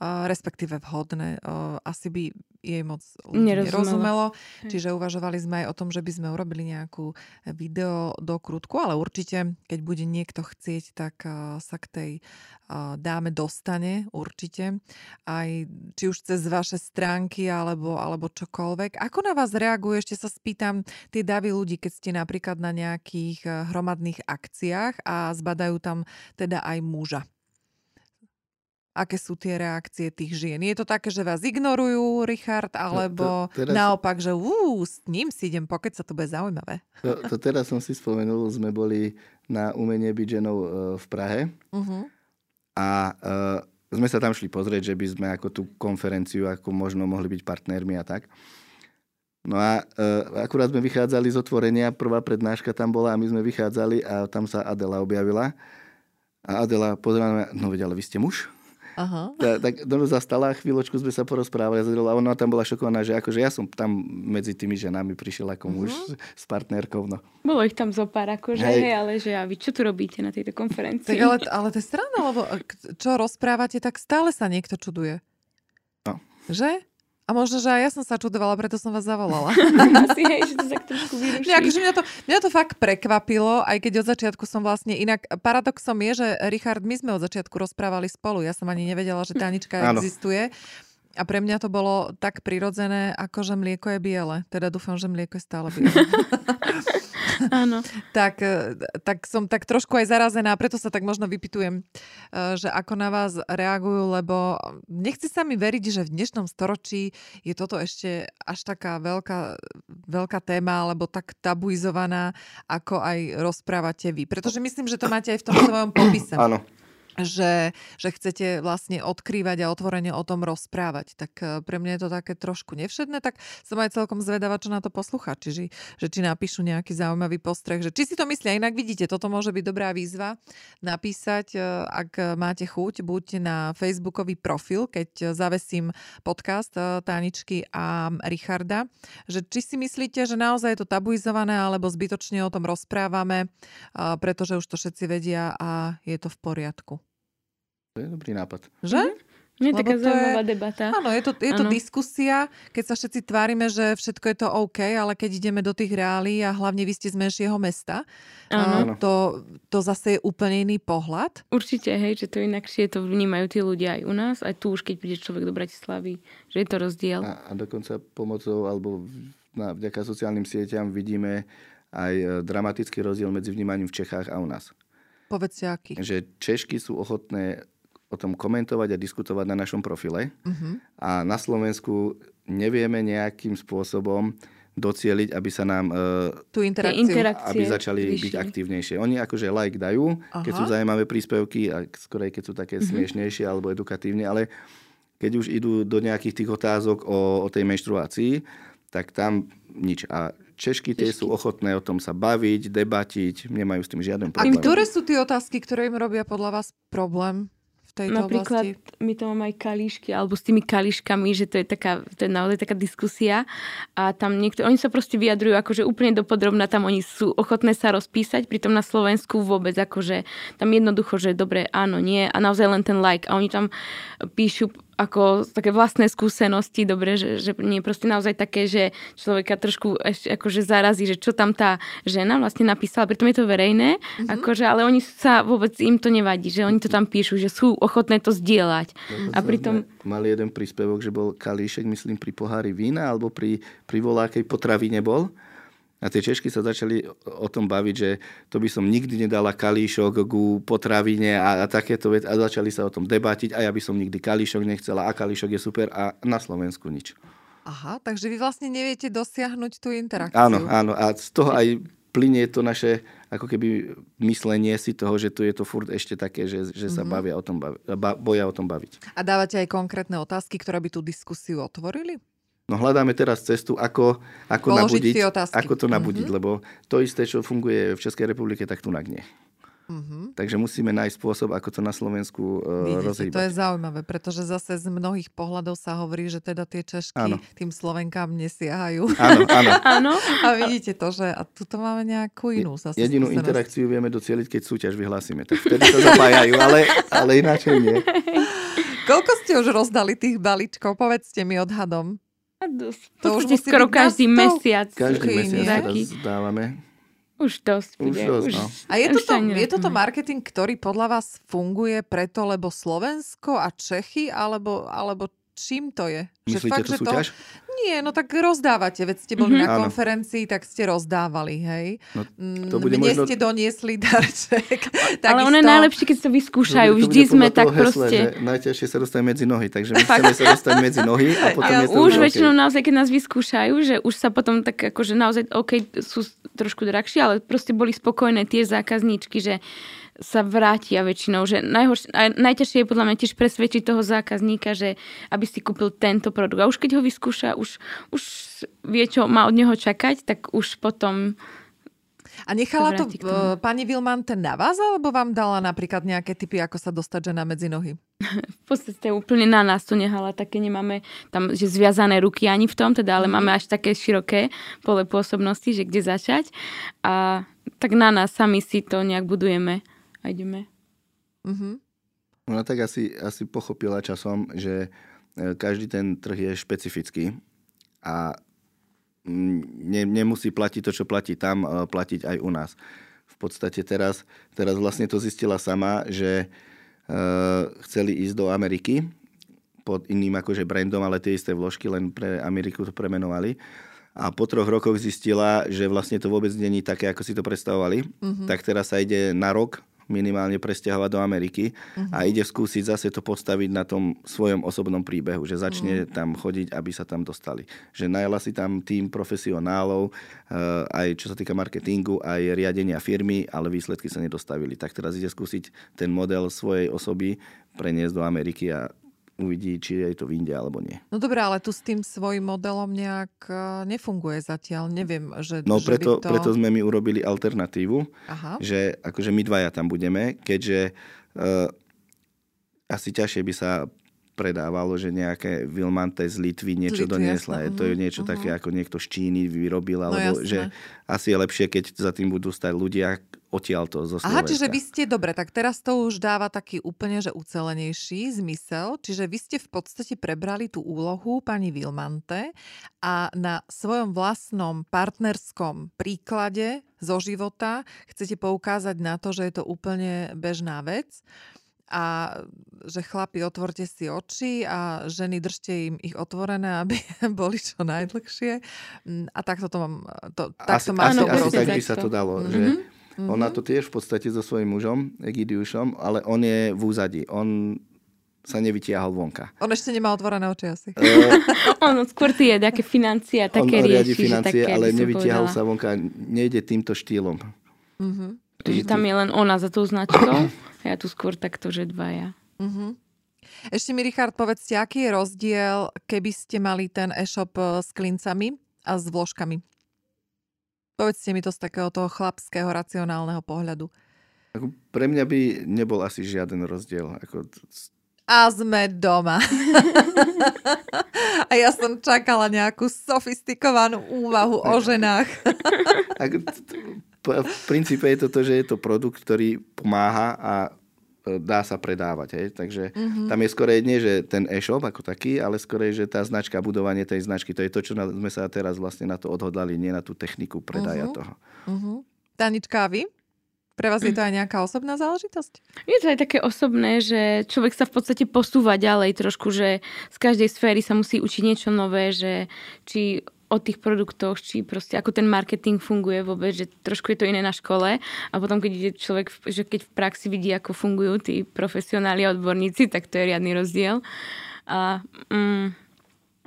respektíve vhodné. Uh, asi by jej moc ľudí Nerozumelo. Čiže uvažovali sme aj o tom, že by sme urobili nejakú video dokrutku, ale určite, keď bude niekto chcieť, tak uh, sa k tej uh, dáme dostane určite. Aj či už cez vaše stránky alebo, alebo čokoľvek. Ako na vás reaguje, ešte sa spýtam, tie davy ľudí, keď ste napríklad na nejakých hromadných akciách a zbadajú tam teda aj muža. Aké sú tie reakcie tých žien? Je to také, že vás ignorujú, Richard, alebo to teraz- naopak, že ú, s ním si idem pokeť sa to bude zaujímavé. To, to teraz som si spomenul, sme boli na umenie byť ženou e, v Prahe Uh-huh. a e, sme sa tam šli pozrieť, že by sme ako tú konferenciu, ako možno mohli byť partnermi a tak. No a e, akurát sme vychádzali z otvorenia, prvá prednáška tam bola a my sme vychádzali a tam sa Adela objavila. A Adela pozerala no veď, ale vy ste muž? Aha. Ta, tak no, zastala, chvíľočku sme sa porozprávali a ona tam bola šokovaná, že akože ja som tam medzi tými ženami prišiel ako muž Mhm. s partnerkou. No. Bolo ich tam zo pár, akože, Hej. hej. ale že a vy čo tu robíte na tejto konferencii? Tak ale, ale to je strana, lebo čo rozprávate, tak stále sa niekto čuduje. No. Že? A možno, že aj ja som sa čudovala, preto som vás zavolala. Asi, hej, že to tak trošku vyruší. Nie, akože mňa, to, mňa to fakt prekvapilo, aj keď od začiatku som vlastne inak... Paradoxom je, že Richard, my sme od začiatku rozprávali spolu. Ja som ani nevedela, že Tanička existuje. A pre mňa to bolo tak prirodzené, ako že mlieko je biele. Teda dúfam, že mlieko je stále biele. Áno. tak, e, tak som tak trošku aj zarazená, preto sa tak možno vypitujem, e, že ako na vás reagujú, lebo nechci sa mi veriť, že v dnešnom storočí je toto ešte až taká veľká, veľká téma, alebo tak tabuizovaná, ako aj rozprávate vy. Pretože myslím, že to máte aj v tom svojom popise. Áno. Že, že chcete vlastne odkrývať a otvorene o tom rozprávať. Tak e, pre mňa je to také trošku nevšedné, tak som aj celkom zvedavá, čo na to poslucháči, že, že či napíšu nejaký zaujímavý postreh, že či si to myslia. Inak vidíte, toto môže byť dobrá výzva napísať, e, ak máte chuť, buď na facebookový profil, keď zavesím podcast e, Táničky a Richarda, že či si myslíte, že naozaj je to tabuizované, alebo zbytočne o tom rozprávame, pretože už to všetci vedia a je to v poriadku. To je dobrý nápad. Že? Mm-hmm. Je taká zaujímavá je, debata. Áno, je to, je to diskusia, keď sa všetci tvárime, že všetko je to OK, ale keď ideme do tých reálí a hlavne vy ste z menšieho mesta, áno. To, to zase je úplne iný pohľad. Určite, hej, že to inakšie to vnímajú tí ľudia aj u nás, aj tu už, keď príde človek do Bratislavy, že je to rozdiel. A, a dokonca pomocou alebo na, vďaka sociálnym sieťam vidíme aj e, dramatický rozdiel medzi vnímaním v Čechách a u nás. Povedzte aký. Že Češky sú ochotné o tom komentovať a diskutovať na našom profile. Uh-huh. A na Slovensku nevieme nejakým spôsobom docieliť, aby sa nám uh, Tú interakciu. aby začali vyšli. byť aktívnejšie. Oni akože like dajú, Aha. keď sú zaujímavé príspevky a skorej keď sú také uh-huh. smiešnejšie alebo edukatívne, ale keď už idú do nejakých tých otázok o, o tej menštruácii, tak tam nič. A Češky tie sú ochotné o tom sa baviť, debatiť, nemajú s tým žiaden problém. A ktoré sú tie otázky, ktoré im robia podľa vás problém? Tejto Napríklad oblasti? my to máme aj kalíšky, alebo s tými kalíškami, že to je, taká, to je naozaj taká diskusia a tam niekto, oni sa proste vyjadrujú akože úplne dopodrobná, tam oni sú ochotné sa rozpísať, pritom na Slovensku vôbec akože tam jednoducho, že dobre, áno, nie a naozaj len ten like a oni tam píšu ako také vlastné skúsenosti, dobre, že, že nie proste naozaj také, že človeka trošku ešte akože zarazí, že čo tam tá žena vlastne napísala, pritom je to verejné, mm-hmm. akože, ale oni sa vôbec im to nevadí, že oni to tam píšu, že sú ochotné to zdieľať. No, a pritom... Mali jeden príspevok, že bol kalíšek, myslím, pri pohári vína alebo pri, pri volákej potravine bol a tie Češky sa začali o tom baviť, že to by som nikdy nedala kalíšok ku potravine a, a takéto veci. A začali sa o tom debatiť a ja by som nikdy kalíšok nechcela a kalíšok je super a na Slovensku nič. Aha, takže vy vlastne neviete dosiahnuť tú interakciu. Áno, áno. A z toho aj plinie to naše ako keby myslenie si toho, že tu je to furt ešte také, že, že sa mm-hmm. bavia o tom bavi, boja o tom baviť. A dávate aj konkrétne otázky, ktoré by tú diskusiu otvorili? No hľadáme teraz cestu, ako, ako, nabudiť, ako to nabudiť, mm-hmm. lebo to isté, čo funguje v Českej republike, tak tu nie. Mm-hmm. Takže musíme nájsť spôsob, ako to na Slovensku uh, rozhýbať. To je zaujímavé, pretože zase z mnohých pohľadov sa hovorí, že teda tie Češky áno. tým Slovenkám nesiahajú. Áno, áno. áno. A vidíte to, že a tuto máme nejakú inú zase Jedinú skúsenosť. interakciu vieme docieliť, keď súťaž vyhlásime. Tak vtedy to zapájajú, ale, ale ináč nie. Koľko ste už rozdali tých balíčkov? Povedzte mi odhadom. To už skoro každý mesiac. Každý mesiac teraz dávame. Už dosť. Už dosť, už, no. A je toto, je toto marketing, ktorý podľa vás funguje preto, lebo Slovensko a Čechy, alebo, alebo čím to je? Myslíte že fakt, tú že súťaž? To, nie, no tak rozdávate, veď ste boli mm-hmm. na konferencii, tak ste rozdávali, hej. No, to mm, bude Mne možno... ste doniesli darček. Ale ono je najlepšie, keď sa vyskúšajú. No, Vždy sme tak hesle, proste... Najťažšie sa dostať medzi nohy, takže my chceme sa dostať medzi nohy a potom ja, je to už väčšinou naozaj, keď nás vyskúšajú, že už sa potom tak akože naozaj, OK, sú trošku drahšie, ale proste boli spokojné tie zákazníčky, že sa vrátia väčšinou. Že najhoršie, najťažšie je podľa mňa tiež presvedčiť toho zákazníka, že aby si kúpil tento produkt. A už keď ho vyskúša, už, už vie, čo má od neho čakať, tak už potom a nechala to pani Vilmante na vás, alebo vám dala napríklad nejaké typy, ako sa dostať žena medzi nohy? v podstate úplne na nás to nehala. Také nemáme tam, že zviazané ruky ani v tom, teda, ale mm. máme až také široké pole pôsobnosti, že kde začať. A tak na nás sami si to nejak budujeme a ideme. Uh-huh. Ona tak asi, asi pochopila časom, že e, každý ten trh je špecifický a ne, nemusí platiť to, čo platí tam, platiť aj u nás. V podstate teraz, teraz vlastne to zistila sama, že uh, chceli ísť do Ameriky pod iným akože brandom, ale tie isté vložky, len pre Ameriku to premenovali. A po troch rokoch zistila, že vlastne to vôbec není také, ako si to predstavovali. Uh-huh. Tak teraz sa ide na rok minimálne presťahovať do Ameriky uh-huh. a ide skúsiť zase to postaviť na tom svojom osobnom príbehu, že začne uh-huh. tam chodiť, aby sa tam dostali. Že najala si tam tým profesionálov, uh, aj čo sa týka marketingu, aj riadenia firmy, ale výsledky sa nedostavili. Tak teraz ide skúsiť ten model svojej osoby preniesť do Ameriky a uvidí, či je to v Inde alebo nie. No dobré, ale tu s tým svojim modelom nejak e, nefunguje zatiaľ. Neviem, že... No že preto, to... preto sme my urobili alternatívu, Aha. že akože my dvaja tam budeme, keďže uh, asi ťažšie by sa predávalo, že nejaké Vilmante z Litvy niečo Litvy, doniesla. Jasne. To je mhm, niečo uh-huh. také, ako niekto z Číny vyrobil, no alebo no, že asi je lepšie, keď za tým budú stať ľudia odtiaľto zo Slovenska. Aha, čiže vy ste, dobre, tak teraz to už dáva taký úplne, že ucelenejší zmysel, čiže vy ste v podstate prebrali tú úlohu pani Vilmante a na svojom vlastnom partnerskom príklade zo života chcete poukázať na to, že je to úplne bežná vec a že chlapi, otvorte si oči a ženy držte im ich otvorené, aby boli čo najdlhšie. Mm, a takto to mám, to, takto asi, má asi, asi tak by sa to dalo. Mm-hmm. Že mm-hmm. Ona to tiež v podstate so svojím mužom, Egidiušom, ale on je v úzadí. On sa nevytiahol vonka. On ešte nemá otvorené oči asi. on skôr tie také financie a také on, on rieši. financie, také, ale nevytiahol sa vonka. Nejde týmto štýlom. Mm-hmm. Takže tam je len ona za tou značkou a ja tu skôr takto, že dvaja. Uh-huh. Ešte mi, Richard, povedzte, aký je rozdiel, keby ste mali ten e-shop eh, s klincami a s vložkami? Povedzte mi to z takého toho chlapského, racionálneho pohľadu. Ako pre mňa by nebol asi žiaden rozdiel. Ako... A sme doma. a ja som čakala nejakú sofistikovanú úvahu o ženách. v princípe je to to, že je to produkt, ktorý pomáha a e, dá sa predávať. Hej? Takže mm-hmm. tam je skorej nie, že ten e-shop ako taký, ale skorej, že tá značka, budovanie tej značky, to je to, čo na, sme sa teraz vlastne na to odhodlali, nie na tú techniku predaja mm-hmm. toho. Mm-hmm. Tanička, a vy? Pre vás je to aj nejaká osobná záležitosť? Je to aj také osobné, že človek sa v podstate posúva ďalej trošku, že z každej sféry sa musí učiť niečo nové, že či o tých produktoch, či proste ako ten marketing funguje vôbec, že trošku je to iné na škole a potom, keď ide človek, že keď v praxi vidí, ako fungujú tí profesionáli a odborníci, tak to je riadny rozdiel. A, mm,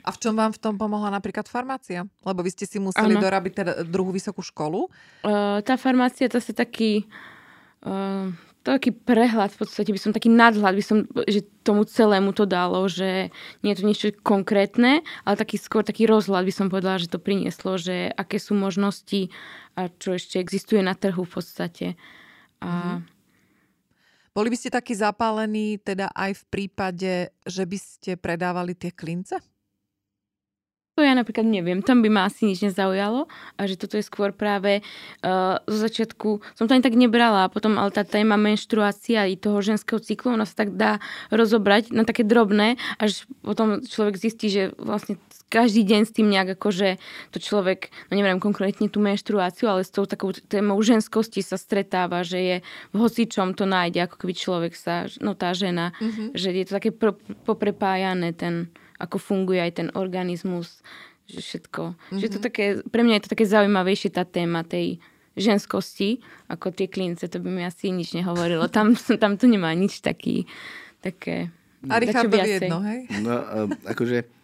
a v čom vám v tom pomohla napríklad farmácia? Lebo vy ste si museli ano. dorabiť teda druhú vysokú školu? Uh, tá farmácia, to je taký... Uh, taký prehľad, v podstate by som taký nadhľad, by som, že tomu celému to dalo, že nie je to niečo konkrétne, ale taký skôr taký rozhľad by som povedala, že to prinieslo, že aké sú možnosti a čo ešte existuje na trhu v podstate. A... Mm. Boli by ste takí zapálení teda aj v prípade, že by ste predávali tie klince? To ja napríklad neviem, tam by ma asi nič nezaujalo a že toto je skôr práve uh, zo začiatku, som to ani tak nebrala a potom ale tá téma menštruácia i toho ženského cyklu, ona sa tak dá rozobrať na také drobné, až potom človek zistí, že vlastne každý deň s tým nejak akože to človek, no neviem konkrétne tú menštruáciu, ale s tou takou témou ženskosti sa stretáva, že je v hocičom to nájde, ako keby človek sa, no tá žena, mm-hmm. že je to také poprepájané ten ako funguje aj ten organizmus, že všetko. Mm-hmm. Že to mhm. také, pre mňa je to také zaujímavejšie tá téma tej ženskosti, ako tie klince, to by mi asi nič nehovorilo. Tam, tam to nemá nič taký, také... A Richardovi jedno, hej? No, akože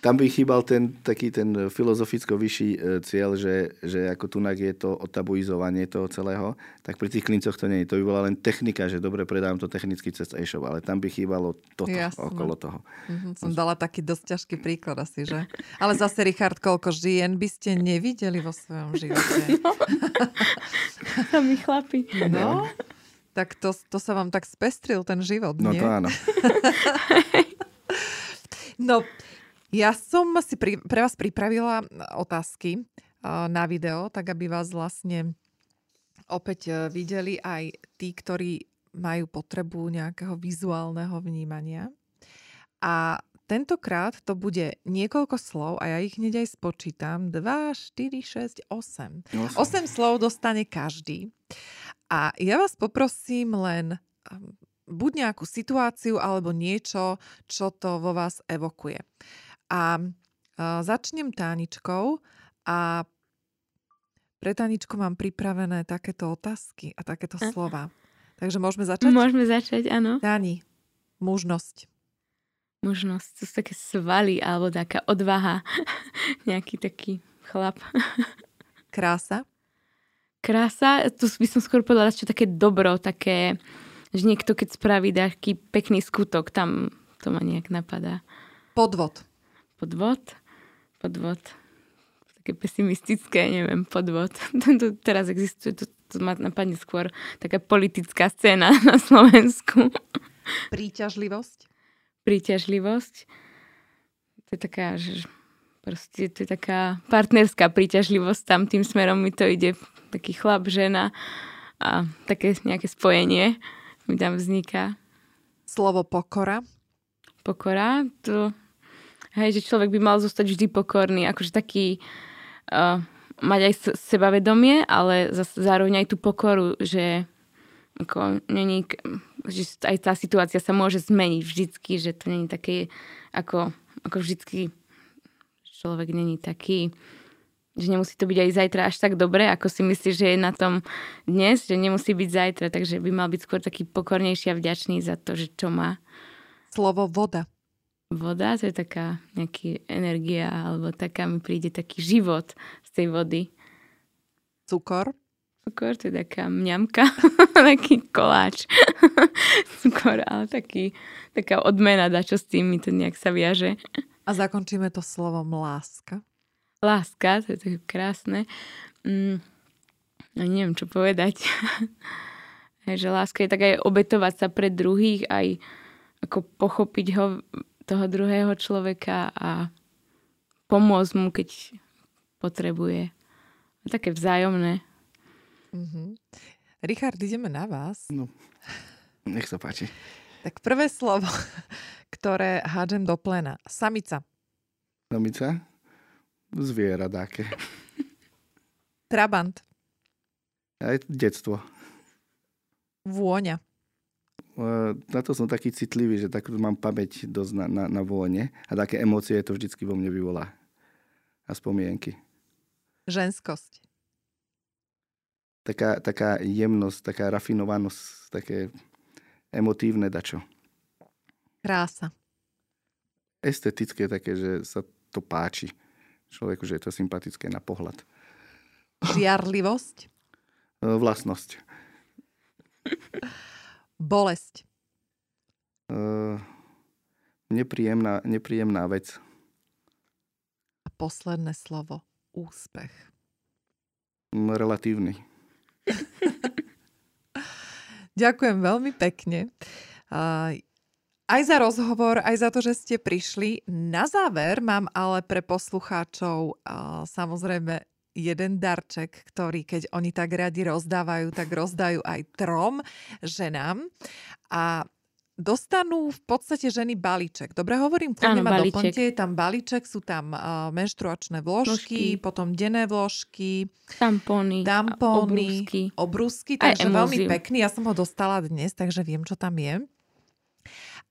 tam by chýbal ten taký ten filozoficko vyšší e, cieľ, že, že ako tunak je to otabuizovanie toho celého, tak pri tých klincoch to nie je. To by bola len technika, že dobre predám to technicky cez e-shop, ale tam by chýbalo toto Jasne. okolo toho. Mm-hmm, som dala taký dosť ťažký príklad asi, že? Ale zase, Richard, koľko žien by ste nevideli vo svojom živote? No. to mi chlapi. No, tak to, to sa vám tak spestril ten život, no, nie? No to áno. no, ja som si pri, pre vás pripravila otázky uh, na video, tak aby vás vlastne opäť uh, videli aj tí, ktorí majú potrebu nejakého vizuálneho vnímania. A tentokrát to bude niekoľko slov a ja ich hneď aj spočítam. 2, 4, 6, 8. 8. 8 slov dostane každý. A ja vás poprosím len um, buď nejakú situáciu alebo niečo, čo to vo vás evokuje. A začnem táničkou a pre Taničku mám pripravené takéto otázky a takéto slova. Takže môžeme začať? Môžeme začať, áno. Dani, mužnosť. Mužnosť, to sú také svaly alebo taká odvaha. Nejaký taký chlap. Krása. Krása, tu by som skôr povedala, čo také dobro, také, že niekto keď spraví taký pekný skutok, tam to ma nejak napadá. Podvod. Podvod? Podvod. Také pesimistické, neviem, podvod. to teraz existuje, to, to ma napadne skôr taká politická scéna na Slovensku. Príťažlivosť. Príťažlivosť. To je taká, že proste to je taká partnerská príťažlivosť, tam tým smerom mi to ide, taký chlap, žena a také nejaké spojenie mi tam vzniká. Slovo pokora. Pokora, to, hej, že človek by mal zostať vždy pokorný, akože taký, uh, mať aj sebavedomie, ale zároveň aj tú pokoru, že ako není, že aj tá situácia sa môže zmeniť vždycky, že to není také, ako, ako vždycky človek není taký, že nemusí to byť aj zajtra až tak dobre, ako si myslíš, že je na tom dnes, že nemusí byť zajtra, takže by mal byť skôr taký pokornejší a vďačný za to, že čo má. Slovo voda. Voda, to je taká nejaká energia, alebo taká mi príde taký život z tej vody. Cukor. Cukor, to je taká mňamka, taký koláč. Cukor, ale taký, taká odmena, dá čo s tým mi to nejak sa viaže. A zakončíme to slovom láska. Láska, to je také krásne. Mm, no neviem, čo povedať. že láska je tak aj obetovať sa pre druhých, aj ako pochopiť ho, toho druhého človeka a pomôcť mu, keď potrebuje. Také vzájomné. Mm-hmm. Richard, ideme na vás. No, nech sa páči. Tak prvé slovo, ktoré hádžem do plena. Samica. Samica? Zviera dáke. Trabant. Aj detstvo. Vôňa. Na to som taký citlivý, že tak mám pamäť dosť na, na, na vône a také emócie to vždycky vo mne vyvolá. A spomienky. Ženskosť. Taká, taká jemnosť, taká rafinovanosť, také emotívne dačo. Krása. Estetické také, že sa to páči človeku, že je to sympatické na pohľad. Žiarlivosť. E, vlastnosť. Bolesť. Uh, nepríjemná, nepríjemná vec. A posledné slovo. Úspech. Relatívny. Ďakujem veľmi pekne. Uh, aj za rozhovor, aj za to, že ste prišli. Na záver mám ale pre poslucháčov uh, samozrejme jeden darček, ktorý keď oni tak radi rozdávajú, tak rozdajú aj trom ženám. A dostanú v podstate ženy balíček. Dobre hovorím, kľudne ma doplňte. Je tam balíček, sú tam uh, menštruačné vložky, vložky, potom denné vložky, tampóny, tampóny obrúsky. obrúsky takže veľmi pekný. Ja som ho dostala dnes, takže viem, čo tam je.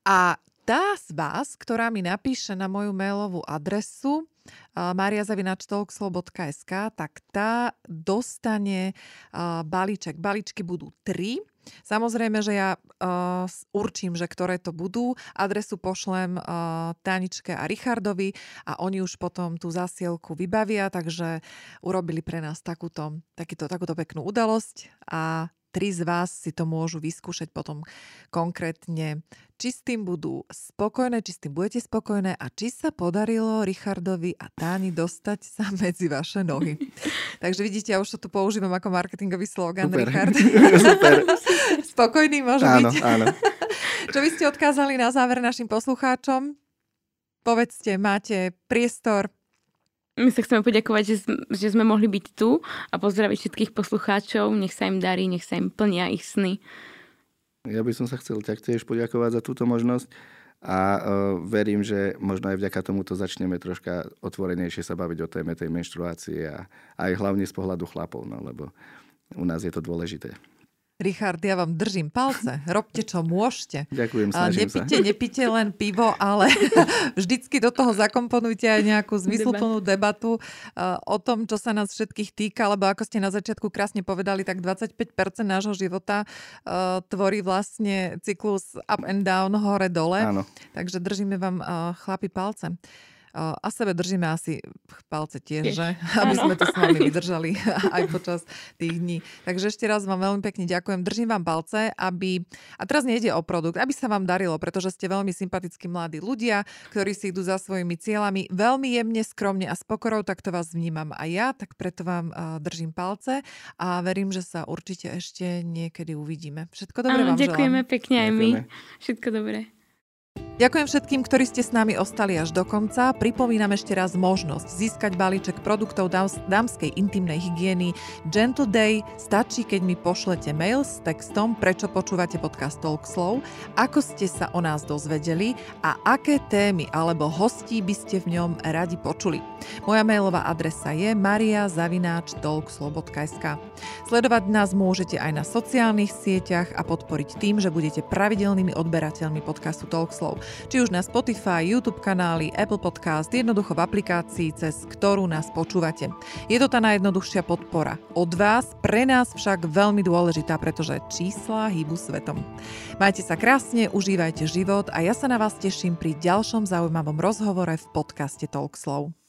A tá z vás, ktorá mi napíše na moju mailovú adresu mariazavinačtalkslow.sk, tak tá dostane balíček. Balíčky budú tri. Samozrejme, že ja uh, určím, že ktoré to budú. Adresu pošlem uh, Taničke a Richardovi a oni už potom tú zasielku vybavia, takže urobili pre nás takúto, takýto, takúto peknú udalosť a tri z vás si to môžu vyskúšať potom konkrétne, či s tým budú spokojné, či s tým budete spokojné a či sa podarilo Richardovi a Táni dostať sa medzi vaše nohy. Takže vidíte, ja už to tu používam ako marketingový slogan, Super. Richard. Super. Spokojný môže áno, byť. Áno. Čo by ste odkázali na záver našim poslucháčom? Povedzte, máte priestor, my sa chceme poďakovať, že, že sme mohli byť tu a pozdraviť všetkých poslucháčov. Nech sa im darí, nech sa im plnia ich sny. Ja by som sa chcel taktiež poďakovať za túto možnosť a uh, verím, že možno aj vďaka tomuto začneme troška otvorenejšie sa baviť o téme tej menštruácie a aj hlavne z pohľadu chlapov, no, lebo u nás je to dôležité. Richard, ja vám držím palce. Robte, čo môžete. Ďakujem, snažím nepite, sa. Nepite len pivo, ale vždycky do toho zakomponujte aj nejakú zmysluplnú debatu o tom, čo sa nás všetkých týka, lebo ako ste na začiatku krásne povedali, tak 25% nášho života tvorí vlastne cyklus up and down, hore-dole. Takže držíme vám chlapi palce. A sebe držíme asi palce tiež, že? Aby ano. sme to s vami vydržali aj počas tých dní. Takže ešte raz vám veľmi pekne ďakujem. Držím vám palce, aby... A teraz nejde o produkt, aby sa vám darilo, pretože ste veľmi sympatickí mladí ľudia, ktorí si idú za svojimi cieľami veľmi jemne, skromne a s pokorou, tak to vás vnímam aj ja, tak preto vám držím palce a verím, že sa určite ešte niekedy uvidíme. Všetko dobré vám ďakujeme želám. pekne aj my. Všetko dobré. Ďakujem všetkým, ktorí ste s nami ostali až do konca. Pripomínam ešte raz možnosť získať balíček produktov dámskej intimnej hygieny Gentle Day. Stačí, keď mi pošlete mail s textom, prečo počúvate podcast Talkslow, ako ste sa o nás dozvedeli a aké témy alebo hostí by ste v ňom radi počuli. Moja mailová adresa je mariazavináčtalkslow.sk Sledovať nás môžete aj na sociálnych sieťach a podporiť tým, že budete pravidelnými odberateľmi podcastu Talkslow či už na Spotify, YouTube kanály, Apple Podcast, jednoducho v aplikácii, cez ktorú nás počúvate. Je to tá najjednoduchšia podpora. Od vás, pre nás však veľmi dôležitá, pretože čísla hýbu svetom. Majte sa krásne, užívajte život a ja sa na vás teším pri ďalšom zaujímavom rozhovore v podcaste Talk Slow.